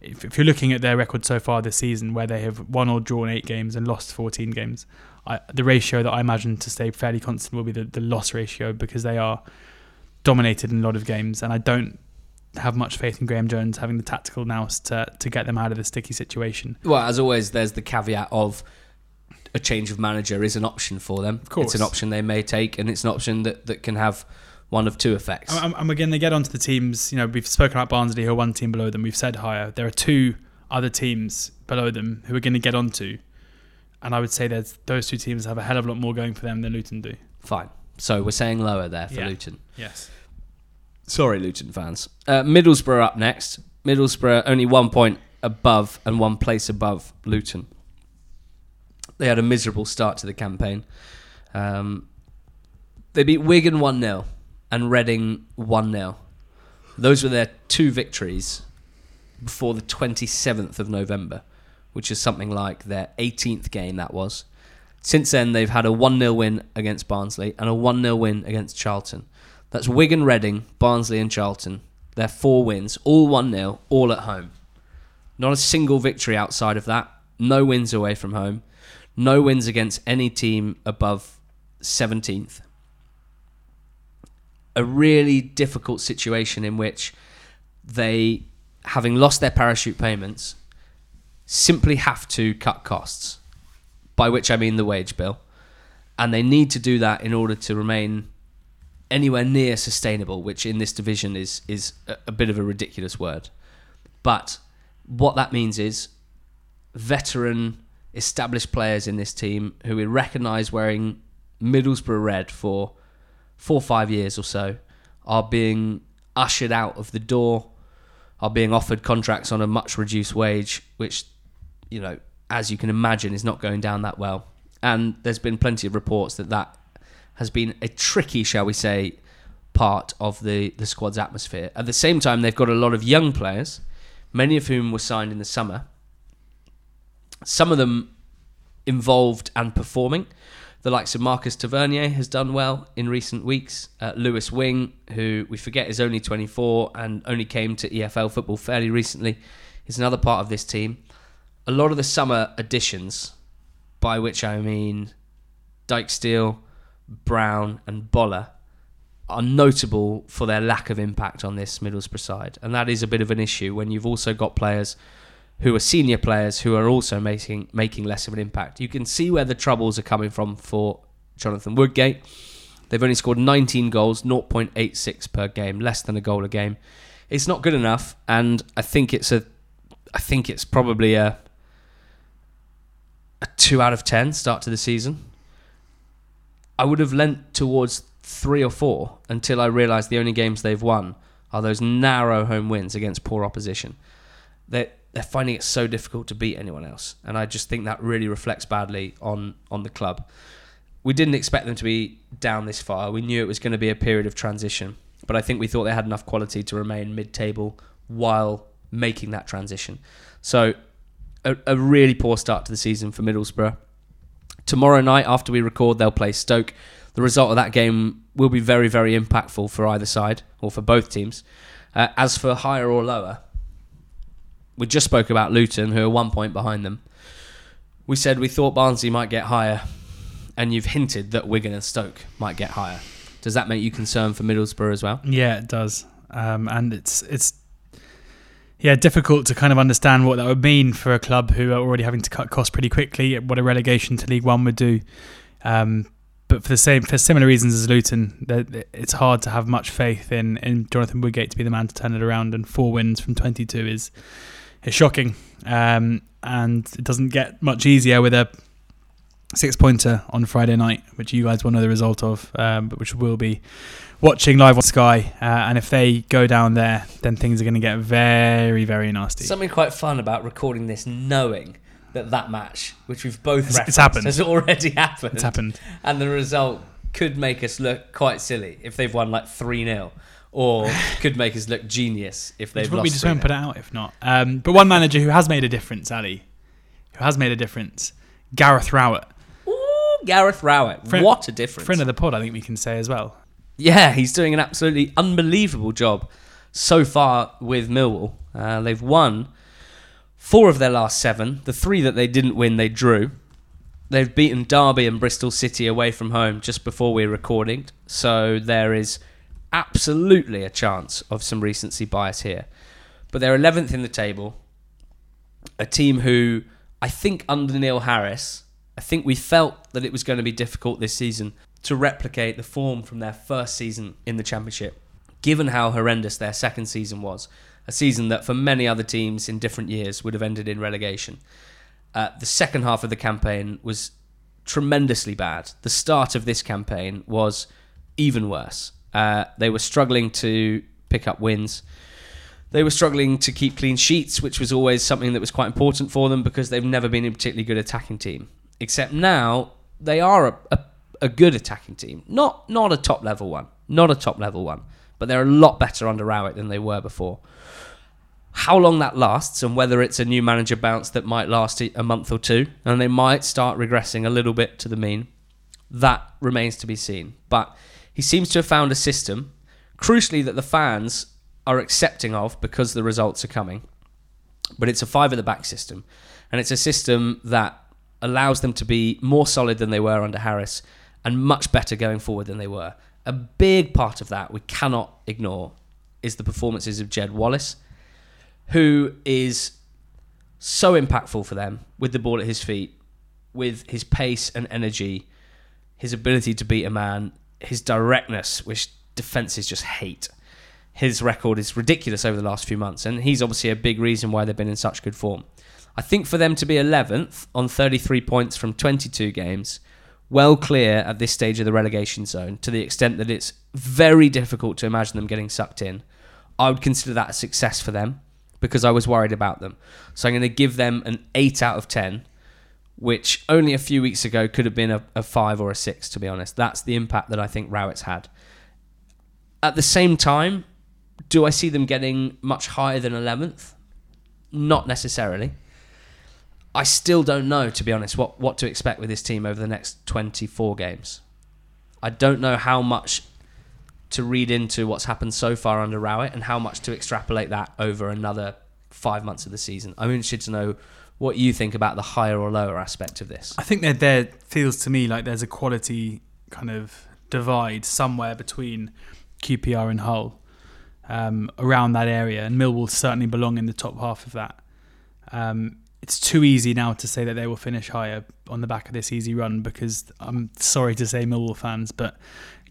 if, if you're looking at their record so far this season, where they have won or drawn eight games and lost 14 games, I, the ratio that I imagine to stay fairly constant will be the, the loss ratio because they are dominated in a lot of games, and I don't have much faith in Graeme Jones having the tactical nous to to get them out of the sticky situation. Well, as always, there's the caveat of a change of manager is an option for them. Of course. It's an option they may take, and it's an option that, that can have one of two effects. And, and again, they get onto the teams. You know, we've spoken about Barnsley, who are one team below them. We've said higher. There are two other teams below them who are going to get onto, and I would say that those two teams have a hell of a lot more going for them than Luton do. Fine. So we're saying lower there for Yeah. Luton. Yes. Sorry, Luton fans. Uh, Middlesbrough up next. Middlesbrough only one point above and one place above Luton. They had a miserable start to the campaign. Um, they beat Wigan 1 0 and Reading 1 0. Those were their two victories before the 27th of November, which is something like their 18th game, that was. Since then, they've had a 1 0 win against Barnsley and a 1 0 win against Charlton. That's Wigan, Reading, Barnsley, and Charlton. Their four wins, all 1 0, all at home. Not a single victory outside of that. No wins away from home. No wins against any team above 17th. A really difficult situation in which they, having lost their parachute payments, simply have to cut costs, by which I mean the wage bill. And they need to do that in order to remain anywhere near sustainable, which in this division is is a, a bit of a ridiculous word. But what that means is veteran, established players in this team who we recognise wearing Middlesbrough red for four or five years or so are being ushered out of the door, are being offered contracts on a much reduced wage, which, you know, as you can imagine, is not going down that well. And there's been plenty of reports that that has been a tricky, shall we say, part of the, the squad's atmosphere. At the same time, they've got a lot of young players, many of whom were signed in the summer. Some of them involved and performing. The likes of Marcus Tavernier has done well in recent weeks. Uh, Lewis Wing, who we forget is only 24 and only came to EFL football fairly recently, is another part of this team. A lot of the summer additions, by which I mean Dijksteel, Browne, and Bola, are notable for their lack of impact on this Middlesbrough side. And that is a bit of an issue when you've also got players who are senior players who are also making making less of an impact. You can see where the troubles are coming from for Jonathan Woodgate. They've only scored 19 goals, 0.86 per game, less than a goal a game. It's not good enough, and I think it's a I think it's probably a a two out of ten start to the season. I would have lent towards three or four until I realised the only games they've won are those narrow home wins against poor opposition. They're they're finding it so difficult to beat anyone else, and I just think that really reflects badly on on the club. We didn't expect them to be down this far. We knew it was going to be a period of transition, but I think we thought they had enough quality to remain mid-table while making that transition. So, a, a really poor start to the season for Middlesbrough. Tomorrow night, after we record, they'll play Stoke. The result of that game will be very, very impactful for either side or for both teams. Uh, as for higher or lower, we just spoke about Luton, who are one point behind them. We said we thought Barnsley might get higher, and you've hinted that Wigan and Stoke might get higher. Does that make you concerned for Middlesbrough as well? Yeah, it does. Um, and it's it's yeah difficult to kind of understand what that would mean for a club who are already having to cut costs pretty quickly. What a relegation to League One would do. Um, but for the same for similar reasons as Luton, it's hard to have much faith in in Jonathan Woodgate to be the man to turn it around. And four wins from 22 is is shocking. Um, and it doesn't get much easier with a six pointer on Friday night, which you guys will know the result of, um, but which will be watching live on Sky. Uh, and if they go down there, then things are going to get very, very nasty. Something quite fun about recording this knowing that that match, which we've both It's- it's happened. has already happened. It's happened. And the result could make us look quite silly if they've won like 3 0, or could make us look genius if they've we lost. just won't put it out if not. Um, but one manager who has made a difference, Ali, who has made a difference, Gareth Rowett. Ooh, Gareth Rowett. Friend- what a difference. Friend of the pod, I think we can say as well. Yeah, he's doing an absolutely unbelievable job so far with Millwall. Uh, they've won four of their last seven. The three that they didn't win, they drew. They've beaten Derby and Bristol City away from home just before we're recording. So there is absolutely a chance of some recency bias here. But they're 11th in the table. A team who I think under Neil Harris, I think we felt that it was going to be difficult this season to replicate the form from their first season in the Championship, given how horrendous their second season was. A season that for many other teams in different years would have ended in relegation. Uh, the second half of the campaign was tremendously bad. The start of this campaign was even worse. Uh, they were struggling to pick up wins. They were struggling to keep clean sheets, which was always something that was quite important for them because they've never been a particularly good attacking team. Except now they are a, a, a good attacking team, not not a top level one, not a top level one, but they're a lot better under Rowett than they were before. How long that lasts and whether it's a new manager bounce that might last a a month or two and they might start regressing a little bit to the mean, that remains to be seen. But he seems to have found a system, crucially, that the fans are accepting of because the results are coming. But it's a five at the back system, and it's a system that allows them to be more solid than they were under Harris and much better going forward than they were. A big part of that we cannot ignore is the performances of Jed Wallace, who is so impactful for them with the ball at his feet, with his pace and energy, his ability to beat a man, his directness, which defenses just hate. His record is ridiculous over the last few months, and he's obviously a big reason why they've been in such good form. I think for them to be 11th on 33 points from 22 games, well clear at this stage of the relegation zone, to the extent that it's very difficult to imagine them getting sucked in, I would consider that a success for them because I was worried about them. So I'm going to give them an 8 out of 10 which only a few weeks ago could have been a, a five or a six, to be honest. That's the impact that I think Rowett's had. At the same time, do I see them getting much higher than 11th? Not necessarily. I still don't know, to be honest, what, what to expect with this team over the next 24 games. I don't know how much to read into what's happened so far under Rowett and how much to extrapolate that over another five months of the season. I'm interested to know what you think about the higher or lower aspect of this. I think that there feels to me like there's a quality kind of divide somewhere between QPR and Hull um, around that area, and Millwall certainly belong in the top half of that. Um, it's too easy now to say that they will finish higher on the back of this easy run because I'm sorry to say, Millwall fans, but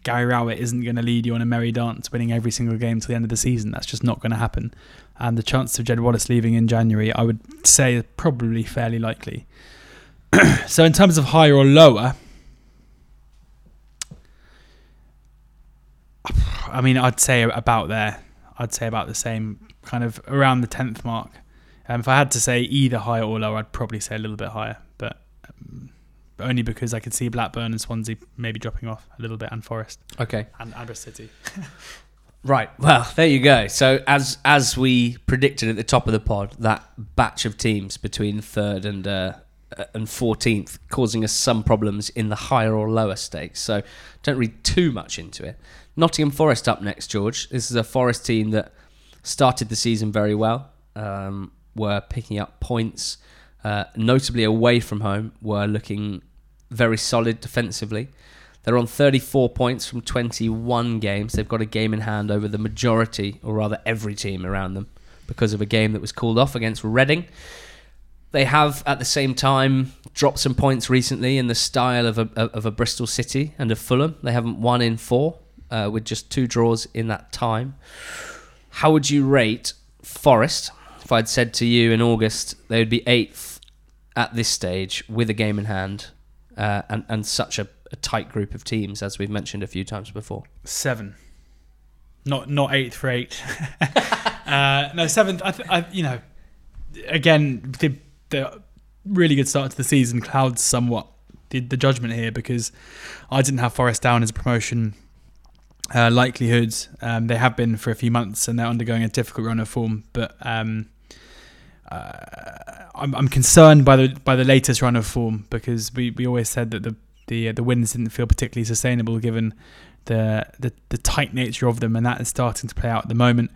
Gary Rowett isn't going to lead you on a merry dance, winning every single game to the end of the season. That's just not going to happen. And the chance of Jed Wallace leaving in January, I would say, is probably fairly likely. so, in terms of higher or lower, I mean, I'd say about there. I'd say about the same, kind of around the tenth mark. Um, if I had to say either higher or lower, I'd probably say a little bit higher, but um, only because I could see Blackburn and Swansea maybe dropping off a little bit, and Forest Okay. and Aberystwyth City. Right. Well, there you go. So as as we predicted at the top of the pod, that batch of teams between third and uh, and fourteenth causing us some problems in the higher or lower stakes. So don't read too much into it. Nottingham Forest up next, George. This is a Forest team that started the season very well. Um, were picking up points, uh, notably away from home. Were looking very solid defensively. They're on 34 points from 21 games. They've got a game in hand over the majority, or rather every team around them, because of a game that was called off against Reading. They have, at the same time, dropped some points recently in the style of a, of a Bristol City and a Fulham. They haven't won in four, uh, with just two draws in that time. How would you rate Forest? If I'd said to you in August they would be eighth at this stage with a game in hand, uh, and and such a, a tight group of teams as we've mentioned a few times before. Seven, not not eighth for eight. uh, no, seventh. I, th- I, you know, again, the, the really good start to the season clouds somewhat the, the judgment here because I didn't have Forest down as a promotion uh, likelihood. Um, they have been for a few months and they're undergoing a difficult run of form, but. Um, uh, I'm, I'm concerned by the by the latest run of form because we, we always said that the the uh, the wins didn't feel particularly sustainable given the, the the tight nature of them, and that is starting to play out at the moment.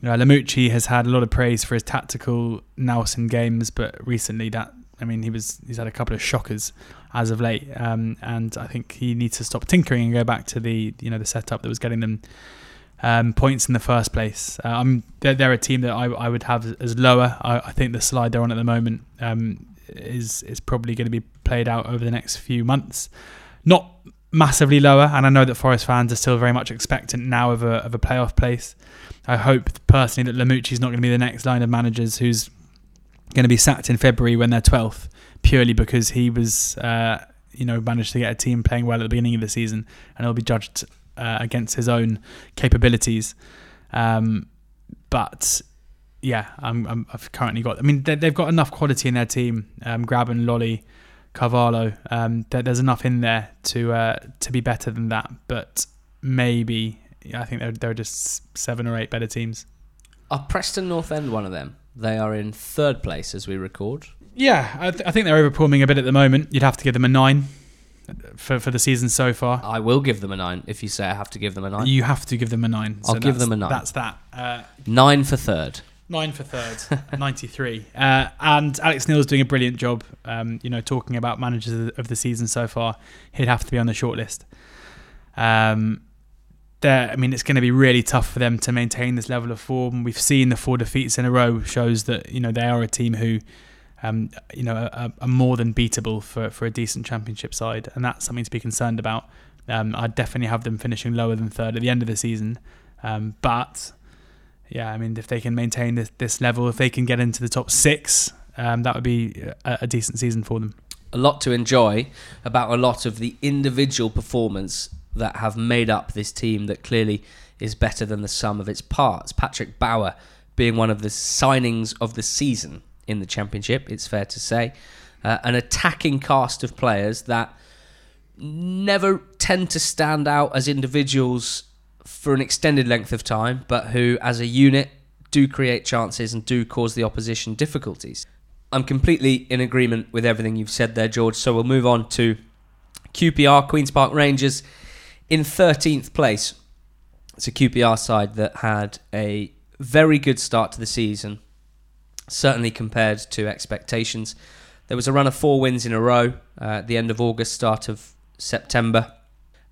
You know, Lamouchi has had a lot of praise for his tactical nous in games, but recently that I mean he was he's had a couple of shockers as of late, um, and I think he needs to stop tinkering and go back to the you know the setup that was getting them um, points in the first place. Uh, I'm they're, they're, a team that I, I would have as lower. I, I, think the slide they're on at the moment um, is is probably going to be played out over the next few months. Not massively lower, and I know that Forest fans are still very much expectant now of a of a playoff place. I hope personally that Lamouchi is not going to be the next line of managers who's going to be sacked in February when they're 12th, purely because he was. Uh, you know, managed to get a team playing well at the beginning of the season, and he'll be judged uh, against his own capabilities. Um, but yeah, I'm, i have currently got. I mean, they, have got enough quality in their team. Um, Grabban, Lolley, Carvalho. Um, there, there's enough in there to uh, to be better than that. But maybe I think there, there are just seven or eight better teams. Are Preston North End one of them? They are in third place as we record. Yeah, I, th- I think they're overperforming a bit at the moment. You'd have to give them a nine for for the season so far. I will give them a nine if you say I have to give them a nine. You have to give them a nine. I'll give them a nine. That's that. Uh, nine for third. Nine for third, 93. Uh, and Alex Neil's doing a brilliant job, um, you know, talking about managers of the season so far. He'd have to be on the shortlist. Um, I mean, it's going to be really tough for them to maintain this level of form. We've seen the four defeats in a row shows that, you know, they are a team who um, you know, are, are, more than beatable for, for a decent championship side, and that's something to be concerned about. Um, I'd definitely have them finishing lower than third at the end of the season, um, but yeah, I mean, if they can maintain this, this level, if they can get into the top six, um, that would be a, a decent season for them. A lot to enjoy about a lot of the individual performance that have made up this team that clearly is better than the sum of its parts. Patrick Bauer being one of the signings of the season in the Championship, it's fair to say. Uh, an attacking cast of players that never tend to stand out as individuals for an extended length of time, but who, as a unit, do create chances and do cause the opposition difficulties. I'm completely in agreement with everything you've said there, George. So we'll move on to QPR, Queen's Park Rangers, in 13th place. It's a QPR side that had a very good start to the season, certainly compared to expectations. There was a run of four wins in a row uh, at the end of August, start of September,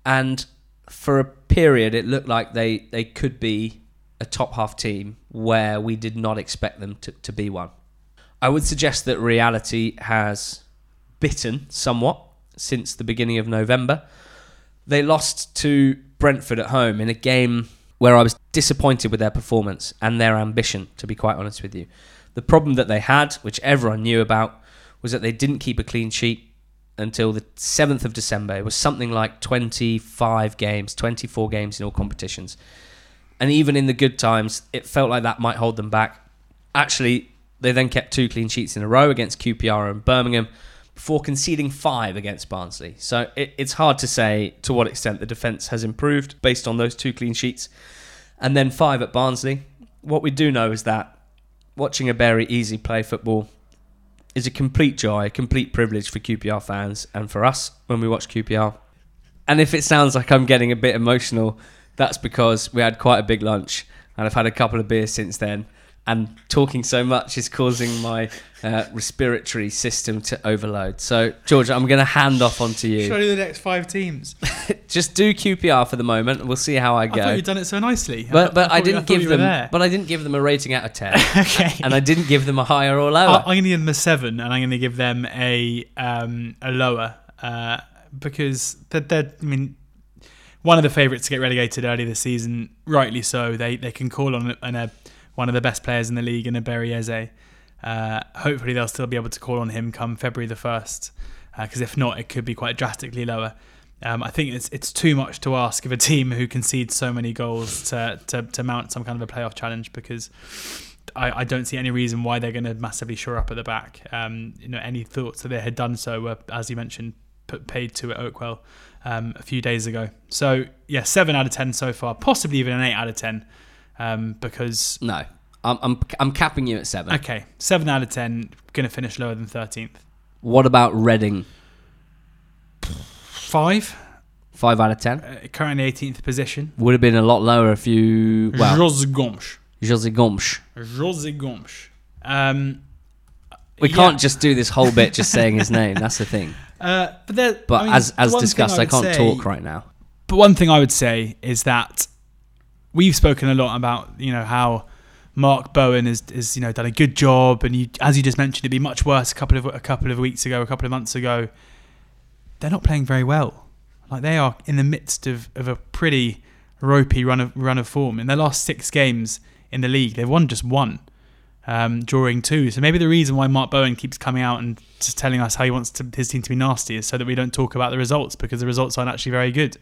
and for a period it looked like they, they could be a top half team where we did not expect them to, to be one. I would suggest that reality has bitten somewhat since the beginning of November. They lost to Brentford at home in a game where I was disappointed with their performance and their ambition, to be quite honest with you. The problem that they had, which everyone knew about, was that they didn't keep a clean sheet until the 7th of December. It was something like 25 games, 24 games in all competitions. And even in the good times, it felt like that might hold them back. Actually, they then kept two clean sheets in a row against QPR and Birmingham before conceding five against Barnsley. So it, it's hard to say to what extent the defence has improved based on those two clean sheets. And then five at Barnsley. What we do know is that watching Ebere Eze play football is a complete joy, a complete privilege for QPR fans and for us when we watch QPR. And if it sounds like I'm getting a bit emotional, that's because we had quite a big lunch and I've had a couple of beers since then and talking so much is causing my uh, respiratory system to overload. So, George, I'm going to hand off onto you. Show you the next five teams. Just do QPR for the moment, and we'll see how I go. I you'd done it so nicely. But but I, you- didn't you give them. there. But I didn't give them a rating out of ten, okay. and I didn't give them a higher or I- lower. I'm going to give them a seven, and I'm going to give them a um, a lower uh, because they're, they're. I mean, one of the favourites to get relegated early this season, rightly so. They they can call on, on a, one of the best players in the league in a. Uh, hopefully, they'll still be able to call on him come February the first, because if not, it could be quite drastically lower. Um, I think it's it's too much to ask of a team who concedes so many goals to, to, to mount some kind of a playoff challenge because I, I don't see any reason why they're going to massively shore up at the back. Um, you know, any thoughts that they had done so were, as you mentioned, put paid to at Oakwell um, a few days ago. So yeah, seven out of ten so far, possibly even an eight out of ten, um, because no, I'm, I'm I'm capping you at seven. okay, seven out of ten going to finish lower than thirteenth. What about Reading? Five, Five out of ten. uh, currently eighteenth position. Would have been a lot lower if you well, Jose Gomes. Jose Gomes. Jose Gomes. Um, We yeah. can't just do this whole bit just saying his name. That's the thing. Uh, but there, But I mean, as as discussed, I, would can't say- talk right now. But one thing I would say is that we've spoken a lot about you know how Mark Bowen has, has you know done a good job, and you, as you just mentioned, it'd be much worse a couple of a couple of weeks ago, a couple of months ago. They're not playing very well. Like they are in the midst of, of a pretty ropey run of run of form. In their last six games in the league, they've won just one, um, drawing two. So maybe the reason why Mark Bowen keeps coming out and just telling us how he wants to, his team to be nasty is so that we don't talk about the results because the results aren't actually very good.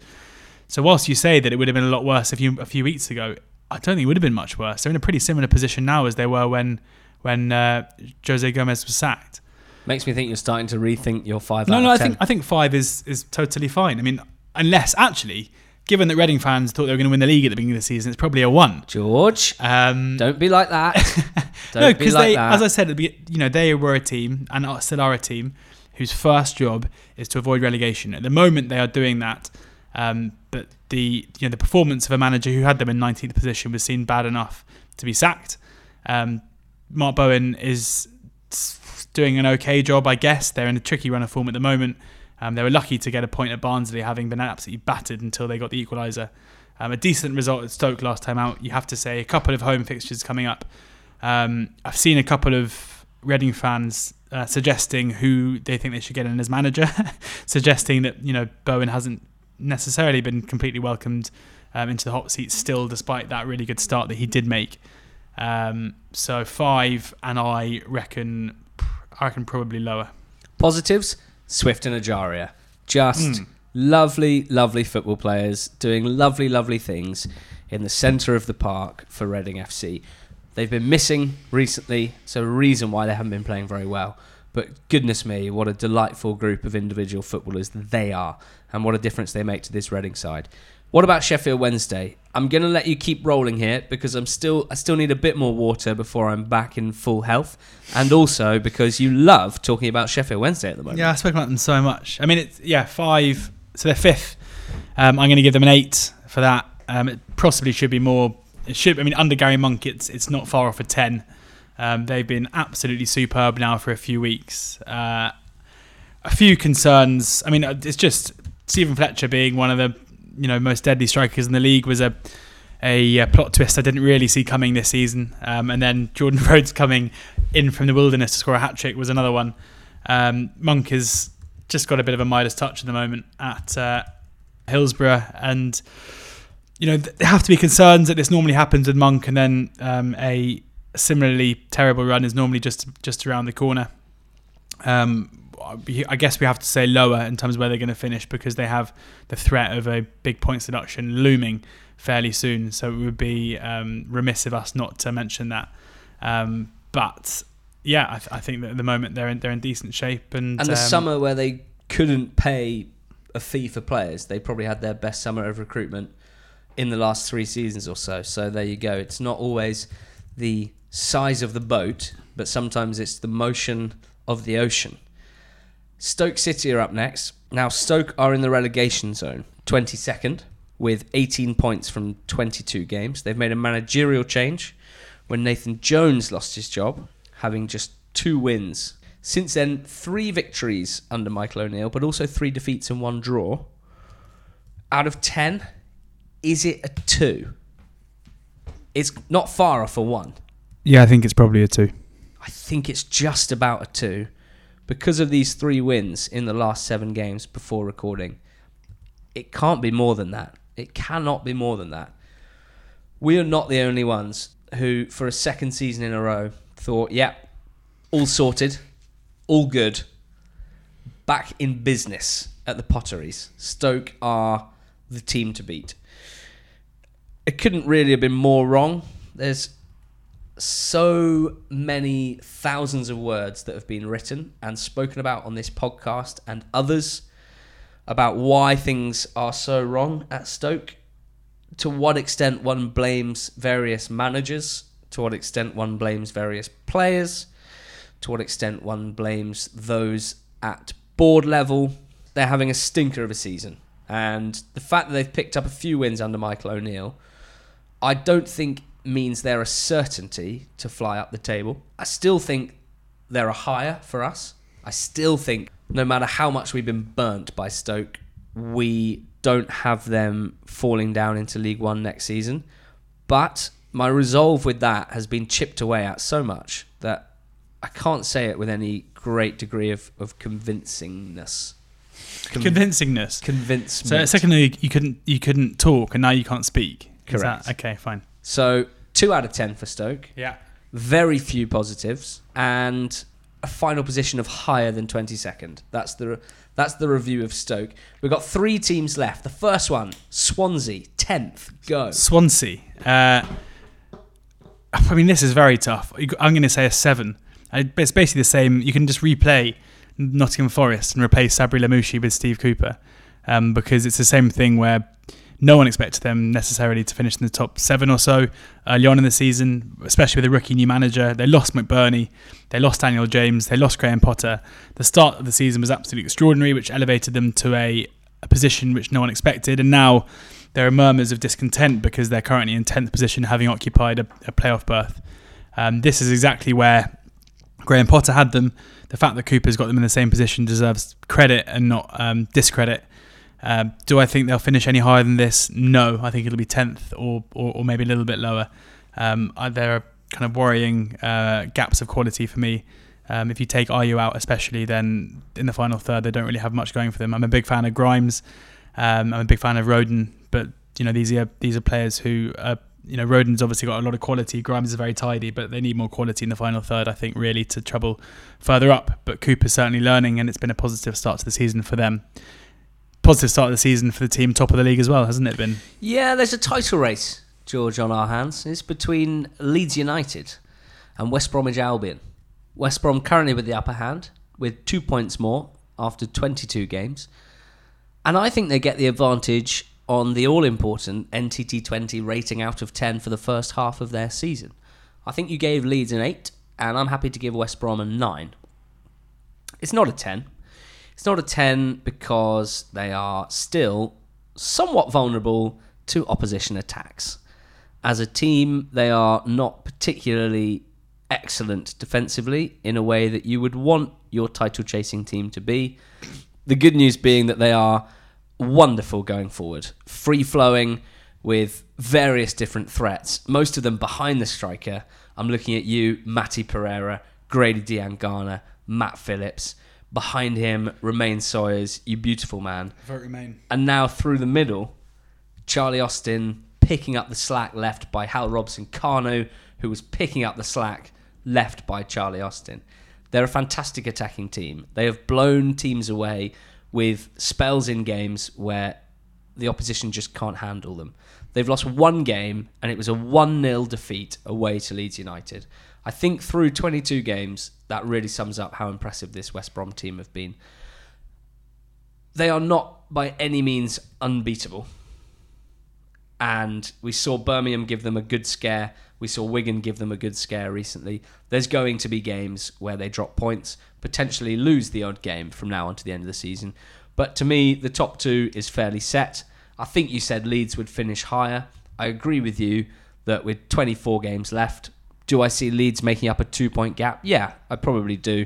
So whilst you say that it would have been a lot worse a few a few weeks ago, I don't think it would have been much worse. They're in a pretty similar position now as they were when when uh, Jose Gomes was sacked. Makes me think you're starting to rethink your five No, no, I ten. think I think five is is totally fine. I mean, unless actually, given that Reading fans thought they were going to win the league at the beginning of the season, it's probably a one. George, Um, don't be like that. Don't no, be because like they, that. as I said, be- you know, they were a team and are- still are a team whose first job is to avoid relegation. At the moment, they are doing that, um, but the you know the performance of a manager who had them in 19th position was seen bad enough to be sacked. Um, Mark Bowen is doing an okay job, I guess. They're in a tricky run of form at the moment. Um, they were lucky to get a point at Barnsley, having been absolutely battered until they got the equaliser. Um, a decent result at Stoke last time out, you have to say. A couple of home fixtures coming up. Um, I've seen a couple of Reading fans uh, suggesting who they think they should get in as manager, suggesting that you know Bowen hasn't necessarily been completely welcomed um, into the hot seat still, despite that really good start that he did make. Um, so five, and I reckon, I reckon probably lower. Positives: Swift and Ejaria, just Hmm. lovely, lovely football players doing lovely, lovely things in the centre of the park for Reading FC. They've been missing recently, so a reason why they haven't been playing very well. But goodness me, what a delightful group of individual footballers they are, and what a difference they make to this Reading side. What about Sheffield Wednesday? I'm going to let you keep rolling here because I'm still I still need a bit more water before I'm back in full health, and also because you love talking about Sheffield Wednesday at the moment. Yeah, I spoke about them so much. I mean, it's yeah, five. So they're fifth. Um, I'm going to give them an eight for that. Um, it possibly should be more. It should. I mean, under Gary Monk, it's it's not far off a ten. Um, they've been absolutely superb now for a few weeks. Uh, a few concerns. I mean, uh, it's just Steven Fletcher being one of the you know most deadly strikers in the league was a a uh, plot twist I didn't really see coming this season. Um, and then Jordan Rhodes coming in from the wilderness to score a hat trick was another one. Um, Monk has just got a bit of a Midas touch at the moment at uh, Hillsborough, and you know there have to be concerns that this normally happens with Monk, and then um, a similarly terrible run is normally just just around the corner. Um, I guess we have to say lower in terms of where they're going to finish because they have the threat of a big points deduction looming fairly soon. So it would be um, remiss of us not to mention that. Um, but yeah, I, th- I, think that at the moment they're in they're in decent shape. And and the um, summer where they couldn't pay a fee for players, they probably had their best summer of recruitment in the last three seasons or so. So there you go. It's not always the size of the boat, but sometimes it's the motion of the ocean. Stoke City are up next. Now, Stoke are in the relegation zone, 22nd, with 18 points from 22 games. They've made a managerial change when Nathan Jones lost his job, having just two wins. Since then, three victories under Michael O'Neill, but also three defeats and one draw. Out of 10, is it a two? It's not far off a one. Yeah, I think it's probably a two. I think it's just about a two because of these three wins in the last seven games before recording, it can't be more than that. It cannot be more than that. We are not the only ones who, for a second season in a row, thought, yeah, all sorted, all good, back in business at the Potteries. Stoke are the team to beat. It couldn't really have been more wrong. There's so many thousands of words that have been written and spoken about on this podcast and others about why things are so wrong at Stoke, to what extent one blames various managers, to what extent one blames various players, to what extent one blames those at board level. They're having a stinker of a season. And the fact that they've picked up a few wins under Michael O'Neill, I don't think means they're a certainty to fly up the table. I still think they're a higher for us. I still think no matter how much we've been burnt by Stoke, we don't have them falling down into League One next season. But my resolve with that has been chipped away at so much that I can't say it with any great degree of, of convincingness. Con- convincingness. Convincement. So a second ago you couldn't you couldn't talk and now you can't speak. Correct. That, okay, fine. So two out of ten for Stoke. Yeah. Very few positives and a final position of higher than twenty second. That's the that's the review of Stoke. We've got three teams left. The first one, Swansea, tenth. Go. Swansea. Uh, I mean, this is very tough. I'm going to say a seven. It's basically the same. You can just replay Nottingham Forest and replace Sabri Lamouchi with Steve Cooper um, because it's the same thing where no one expected them necessarily to finish in the top seven or so early on in the season, especially with a rookie new manager. They lost McBurnie, they lost Daniel James, they lost Graham Potter. The start of the season was absolutely extraordinary, which elevated them to a, a position which no one expected. And now there are murmurs of discontent because they're currently in 10th position, having occupied a, a playoff berth. Um, this is exactly where Graham Potter had them. The fact that Cooper's got them in the same position deserves credit and not um, discredit. Um, do I think they'll finish any higher than this? No, I think it'll be tenth or, or, or maybe a little bit lower. Um, there are kind of worrying uh, gaps of quality for me. Um, if you take Ayew out, especially, then in the final third they don't really have much going for them. I'm a big fan of Grimes. Um, I'm a big fan of Rodon, but you know these are these are players who are, you know Rodon's obviously got a lot of quality. Grimes is very tidy, but they need more quality in the final third. I think really to trouble further up. But Cooper's certainly learning, and it's been a positive start to the season for them positive start of the season for the team, top of the league as well, hasn't it been? Yeah, there's a title race, George, on our hands. It's between Leeds United and West Bromwich Albion. West Brom currently with the upper hand, with two points more after 22 games. And I think they get the advantage on the all important NTT20 rating out of 10 for the first half of their season. I think you gave Leeds an 8, and I'm happy to give West Brom a 9. It's not a 10, it's not a 10 because they are still somewhat vulnerable to opposition attacks. As a team, they are not particularly excellent defensively in a way that you would want your title chasing team to be. The good news being that they are wonderful going forward, free flowing with various different threats, most of them behind the striker. I'm looking at you, Matty Pereira, Grady Diangana, Matt Phillips Behind him, Romaine Sawyers, you beautiful man. Vote Remain. And now through the middle, Charlie Austin picking up the slack left by Hal Robson Kanu, who was picking up the slack left by Charlie Austin. They're a fantastic attacking team. They have blown teams away with spells in games where the opposition just can't handle them. They've lost one game, and it was a 1 0 defeat away to Leeds United. I think through 22 games, that really sums up how impressive this West Brom team have been. They are not by any means unbeatable. And we saw Birmingham give them a good scare. We saw Wigan give them a good scare recently. There's going to be games where they drop points, potentially lose the odd game from now on to the end of the season. But to me, the top two is fairly set. I think you said Leeds would finish higher. I agree with you that with 24 games left, do I see Leeds making up a two point gap? Yeah, I probably do.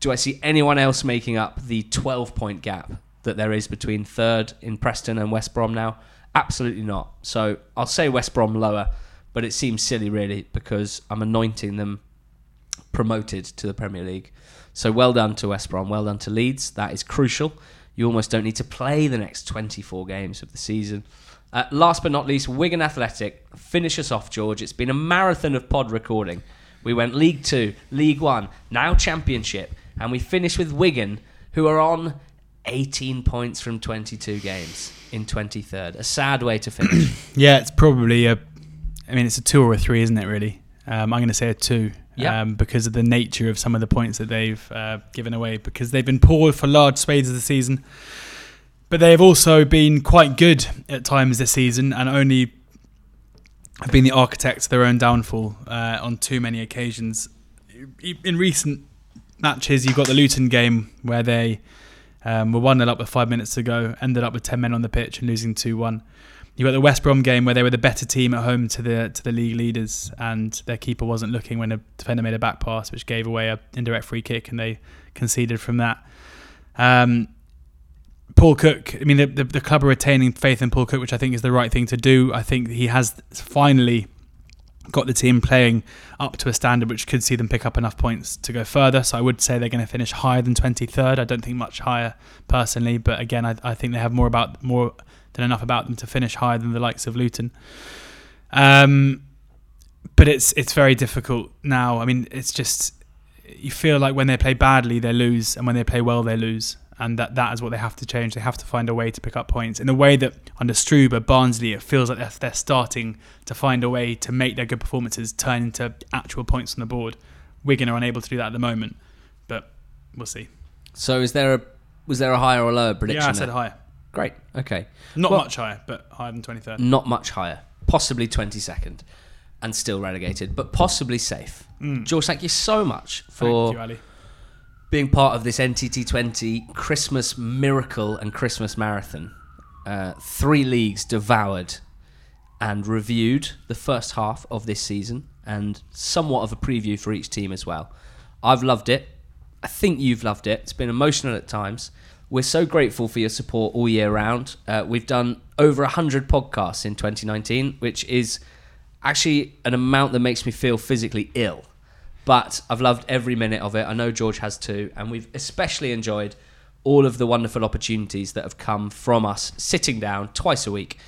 Do I see anyone else making up the 12 point gap that there is between third in Preston and West Brom now? Absolutely not. So I'll say West Brom lower, but it seems silly really because I'm anointing them promoted to the Premier League. So well done to West Brom, well done to Leeds. That is crucial. You almost don't need to play the next 24 games of the season. Uh, last but not least, Wigan Athletic. Finish us off, George. It's been a marathon of pod recording. We went League Two, League One, now Championship, and we finished with Wigan, who are on 18 points from 22 games in 23rd. A sad way to finish. Yeah, it's probably a. I mean, it's a two or a three, isn't it? Really. Um, I'm going to say a two. Yeah. Um, because of the nature of some of the points that they've uh, given away, because they've been poor for large swathes of the season, but they have also been quite good at times this season, and only have been the architects of their own downfall uh, on too many occasions. In recent matches, you've got the Luton game where they um, were 1 0 up with five minutes to go, ended up with 10 men on the pitch and losing 2 1. You got the West Brom game where they were the better team at home to the to the league leaders, and their keeper wasn't looking when a defender made a back pass, which gave away an indirect free kick, and they conceded from that. Um, Paul Cook, I mean, the, the, the club are retaining faith in Paul Cook, which I think is the right thing to do. I think he has finally got the team playing up to a standard which could see them pick up enough points to go further. So I would say they're going to finish higher than 23rd. I don't think much higher personally, but again, I, I think they have more about more than enough about them to finish higher than the likes of Luton. Um, but it's it's very difficult now. I mean, it's just you feel like when they play badly, they lose, and when they play well, they lose. And that, that is what they have to change. They have to find a way to pick up points in a way that under Struber, Barnsley, it feels like they're, they're starting to find a way to make their good performances turn into actual points on the board. Wigan are unable to do that at the moment, but we'll see. so is there a was there a higher or lower prediction? yeah, I there? said higher. Great. Okay. Not Well- much higher, but higher than 23rd. Not much higher. Possibly 22nd and still relegated, but possibly safe. Mm. George, thank you so much for Thank you, Ali. Being part of this NTT20 Christmas miracle and Christmas marathon. Uh, three leagues devoured and reviewed the first half of this season and somewhat of a preview for each team as well. I've loved it. I think you've loved it. It's been emotional at times. We're so grateful for your support all year round. Uh, we've done over 100 podcasts in 2019, which is actually an amount that makes me feel physically ill. But I've loved every minute of it. I know George has too. And we've especially enjoyed all of the wonderful opportunities that have come from us sitting down twice a week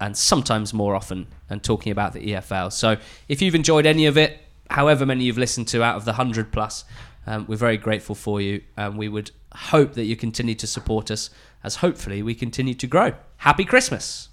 and sometimes more often and talking about the EFL. So if you've enjoyed any of it, however many you've listened to out of the 100 plus, um, we're very grateful for you. And we would hope that you continue to support us as hopefully we continue to grow. Happy Christmas!